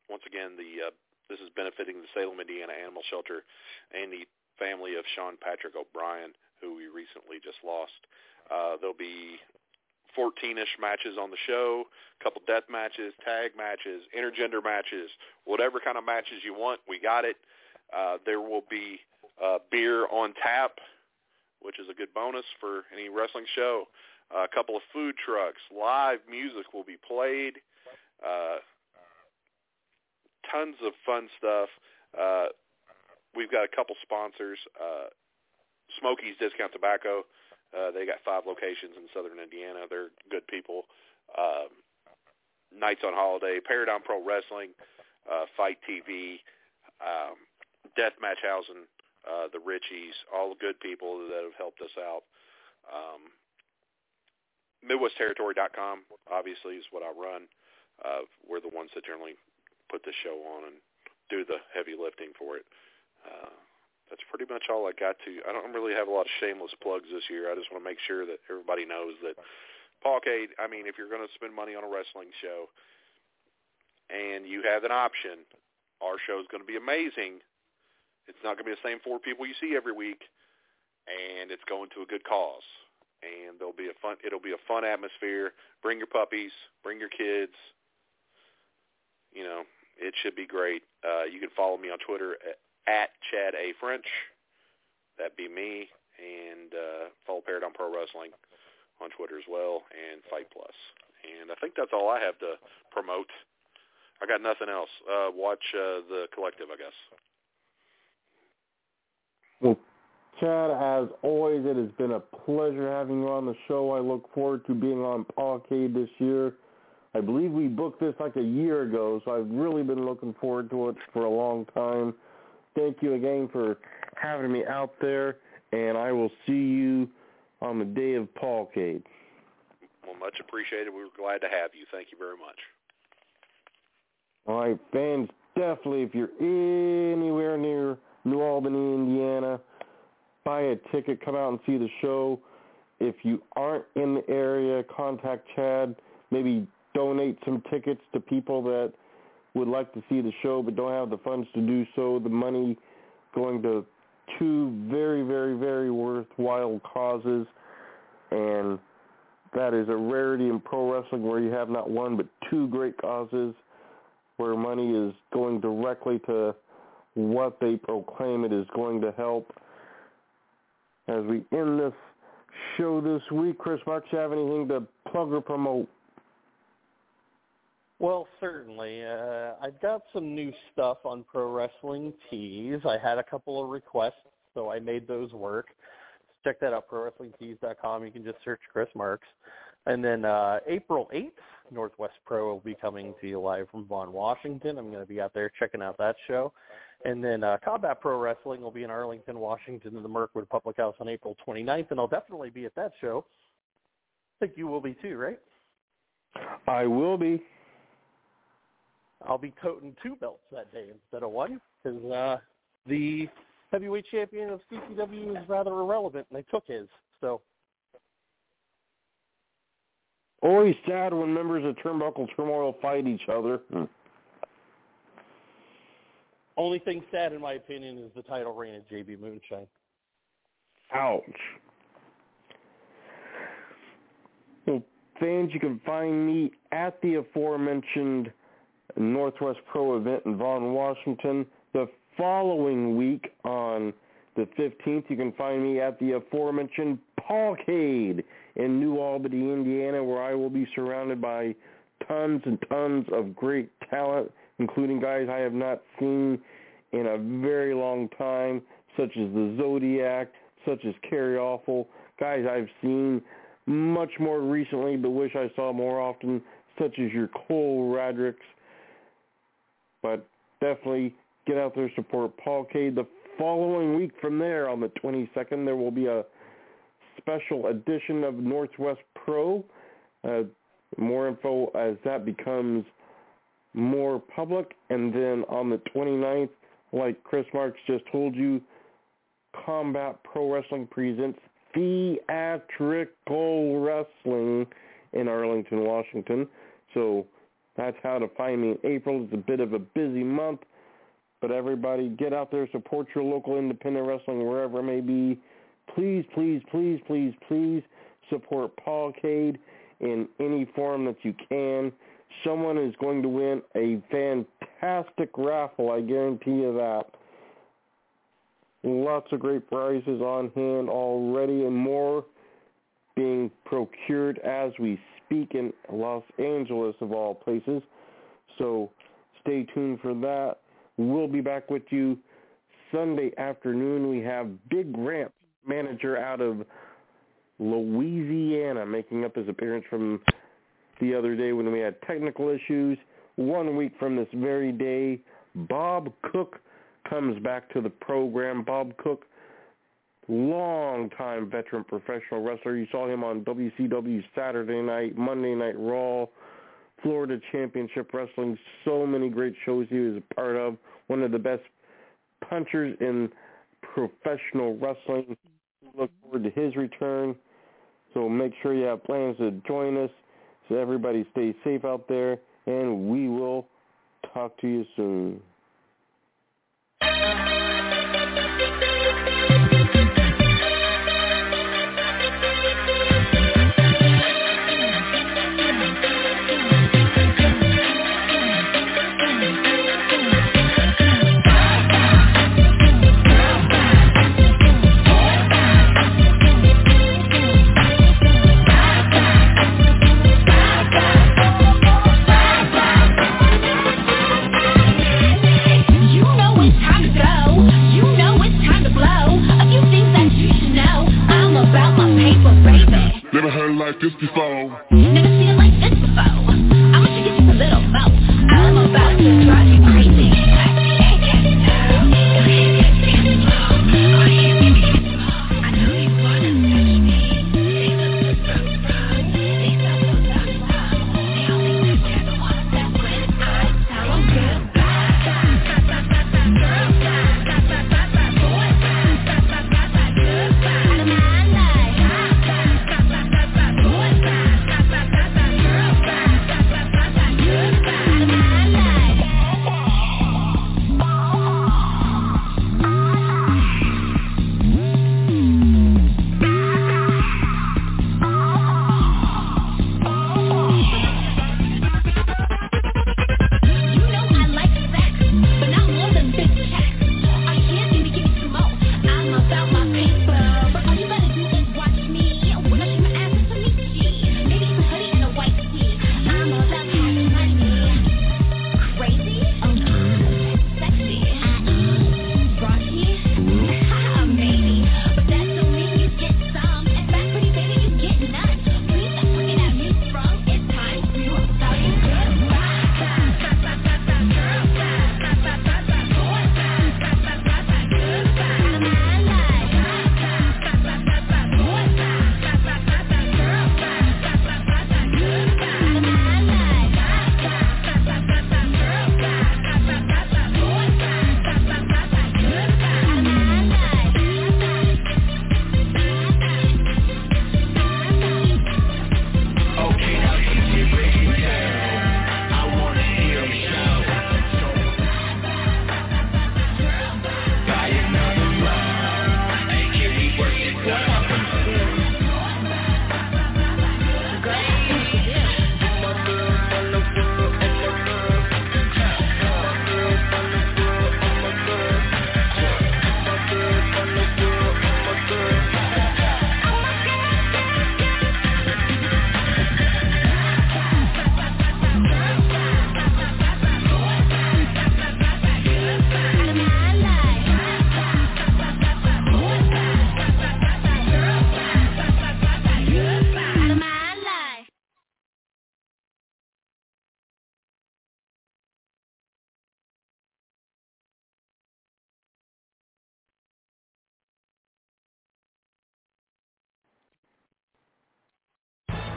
Speaker 3: once again, the uh, this is benefiting the Salem, Indiana Animal Shelter and the family of Sean Patrick O'Brien, who we recently just lost. Uh, there'll be 14-ish matches on the show, a couple death matches, tag matches, intergender matches, whatever kind of matches you want, we got it. Uh, there will be uh, beer on tap, which is a good bonus for any wrestling show. Uh, a couple of food trucks, live music will be played. Uh, tons of fun stuff. Uh, we've got a couple sponsors. Uh, Discount Tobacco. Uh, they got five locations in southern Indiana. They're good people. Um, Nights on Holiday, Paradigm Pro Wrestling, uh, FITE TV, um, Deathmatch Housing, uh, the Richies, all the good people that have helped us out. Um, MidwestTerritory.com, obviously, is what I run. Uh, we're the ones that generally put the show on and do the heavy lifting for it. Uh, that's pretty much all I got to. I don't really have a lot of shameless plugs this year. I just want to make sure that everybody knows that Pawcade, I mean, if you're going to spend money on a wrestling show and you have an option, our show is going to be amazing. It's not going to be the same four people you see every week, and it's going to a good cause. And there'll be a fun. It'll be a fun atmosphere. Bring your puppies. Bring your kids. You know, it should be great. Uh, you can follow me on Twitter at, at Chad A French. That'd be me. And uh, follow Paradigm Pro Wrestling on Twitter as well, and FITE+. And I think that's all I have to promote. I got nothing else. Uh, watch uh, the collective, I guess.
Speaker 2: Well, Chad, as always, it has been a pleasure having you on the show. I look forward to being on Pawcade this year. I believe we booked this like a year ago, so I've really been looking forward to it for a long time. Thank you again for having me out there, and I will see you on the day of Pawcade.
Speaker 3: Well, much appreciated. We were glad to have you. Thank you very much.
Speaker 2: All right, fans, definitely, if you're anywhere near New Albany, Indiana, buy a ticket, come out and see the show. If you aren't in the area, contact Chad. Maybe donate some tickets to people that would like to see the show but don't have the funds to do so. The money going to two very, very, very worthwhile causes, and that is a rarity in pro wrestling where you have not one but two great causes where money is going directly to what they proclaim it is going to help as we end this show this week. Chris Marks, you have anything to plug or promote?
Speaker 4: Well, certainly. Uh, I've got some new stuff on Pro Wrestling Tees. I had a couple of requests, so I made those work. Check that out, ProWrestlingTees.com. You can just search Chris Marks. And then uh, April 8th, Northwest Pro will be coming to you live from Vaughn, Washington. I'm going to be out there checking out that show. And then uh, Combat Pro Wrestling will be in Arlington, Washington, in the Mirkwood Public House on April 29th, and I'll definitely be at that show. I think you will be too, right?
Speaker 2: I will be.
Speaker 4: I'll be toting two belts that day instead of one because uh, the heavyweight champion of CCW is rather irrelevant, and they took his. So.
Speaker 2: Always sad when members of Turnbuckle Turmoil fight each other.
Speaker 4: Only thing sad, in my opinion, is the title reign of JB Moonshine.
Speaker 2: Ouch. Well, fans, you can find me at the aforementioned Northwest Pro event in Vaughn, Washington. The following week on the 15th, you can find me at the aforementioned Pawcade in New Albany, Indiana, where I will be surrounded by tons and tons of great talent including guys I have not seen in a very long time, such as the Zodiac, such as Kerry Awful, guys I've seen much more recently but wish I saw more often, such as your Cole Radricks. But definitely get out there, support Pawcade. The following week from there, on the 22nd, there will be a special edition of Northwest Pro. Uh, more info as that becomes more public. And then on the 29th, like Chris Marks just told you, Combat Pro Wrestling presents Theatrical Wrestling in Arlington, Washington. So that's how to find me in April. It's a bit of a busy month, but everybody get out there, support your local independent wrestling wherever it may be. Please, please, please, please, please support Pawcade in any form that you can someone is going to win a fantastic raffle. I guarantee you that. Lots of great prizes on hand already and more being procured as we speak in Los Angeles of all places. So stay tuned for that. We'll be back with you Sunday afternoon. We have Big Ramp, manager out of Louisiana, making up his appearance from the other day when we had technical issues. One week from this very day, Bob Cook comes back to the program. Bob Cook, long-time veteran professional wrestler. You saw him on WCW Saturday Night, Monday Night Raw, Florida Championship Wrestling. So many great shows he was a part of. One of the best punchers in professional wrestling. Look forward to his return. So make sure you have plans to join us. So everybody stay safe out there, and we will talk to you soon.
Speaker 5: 54.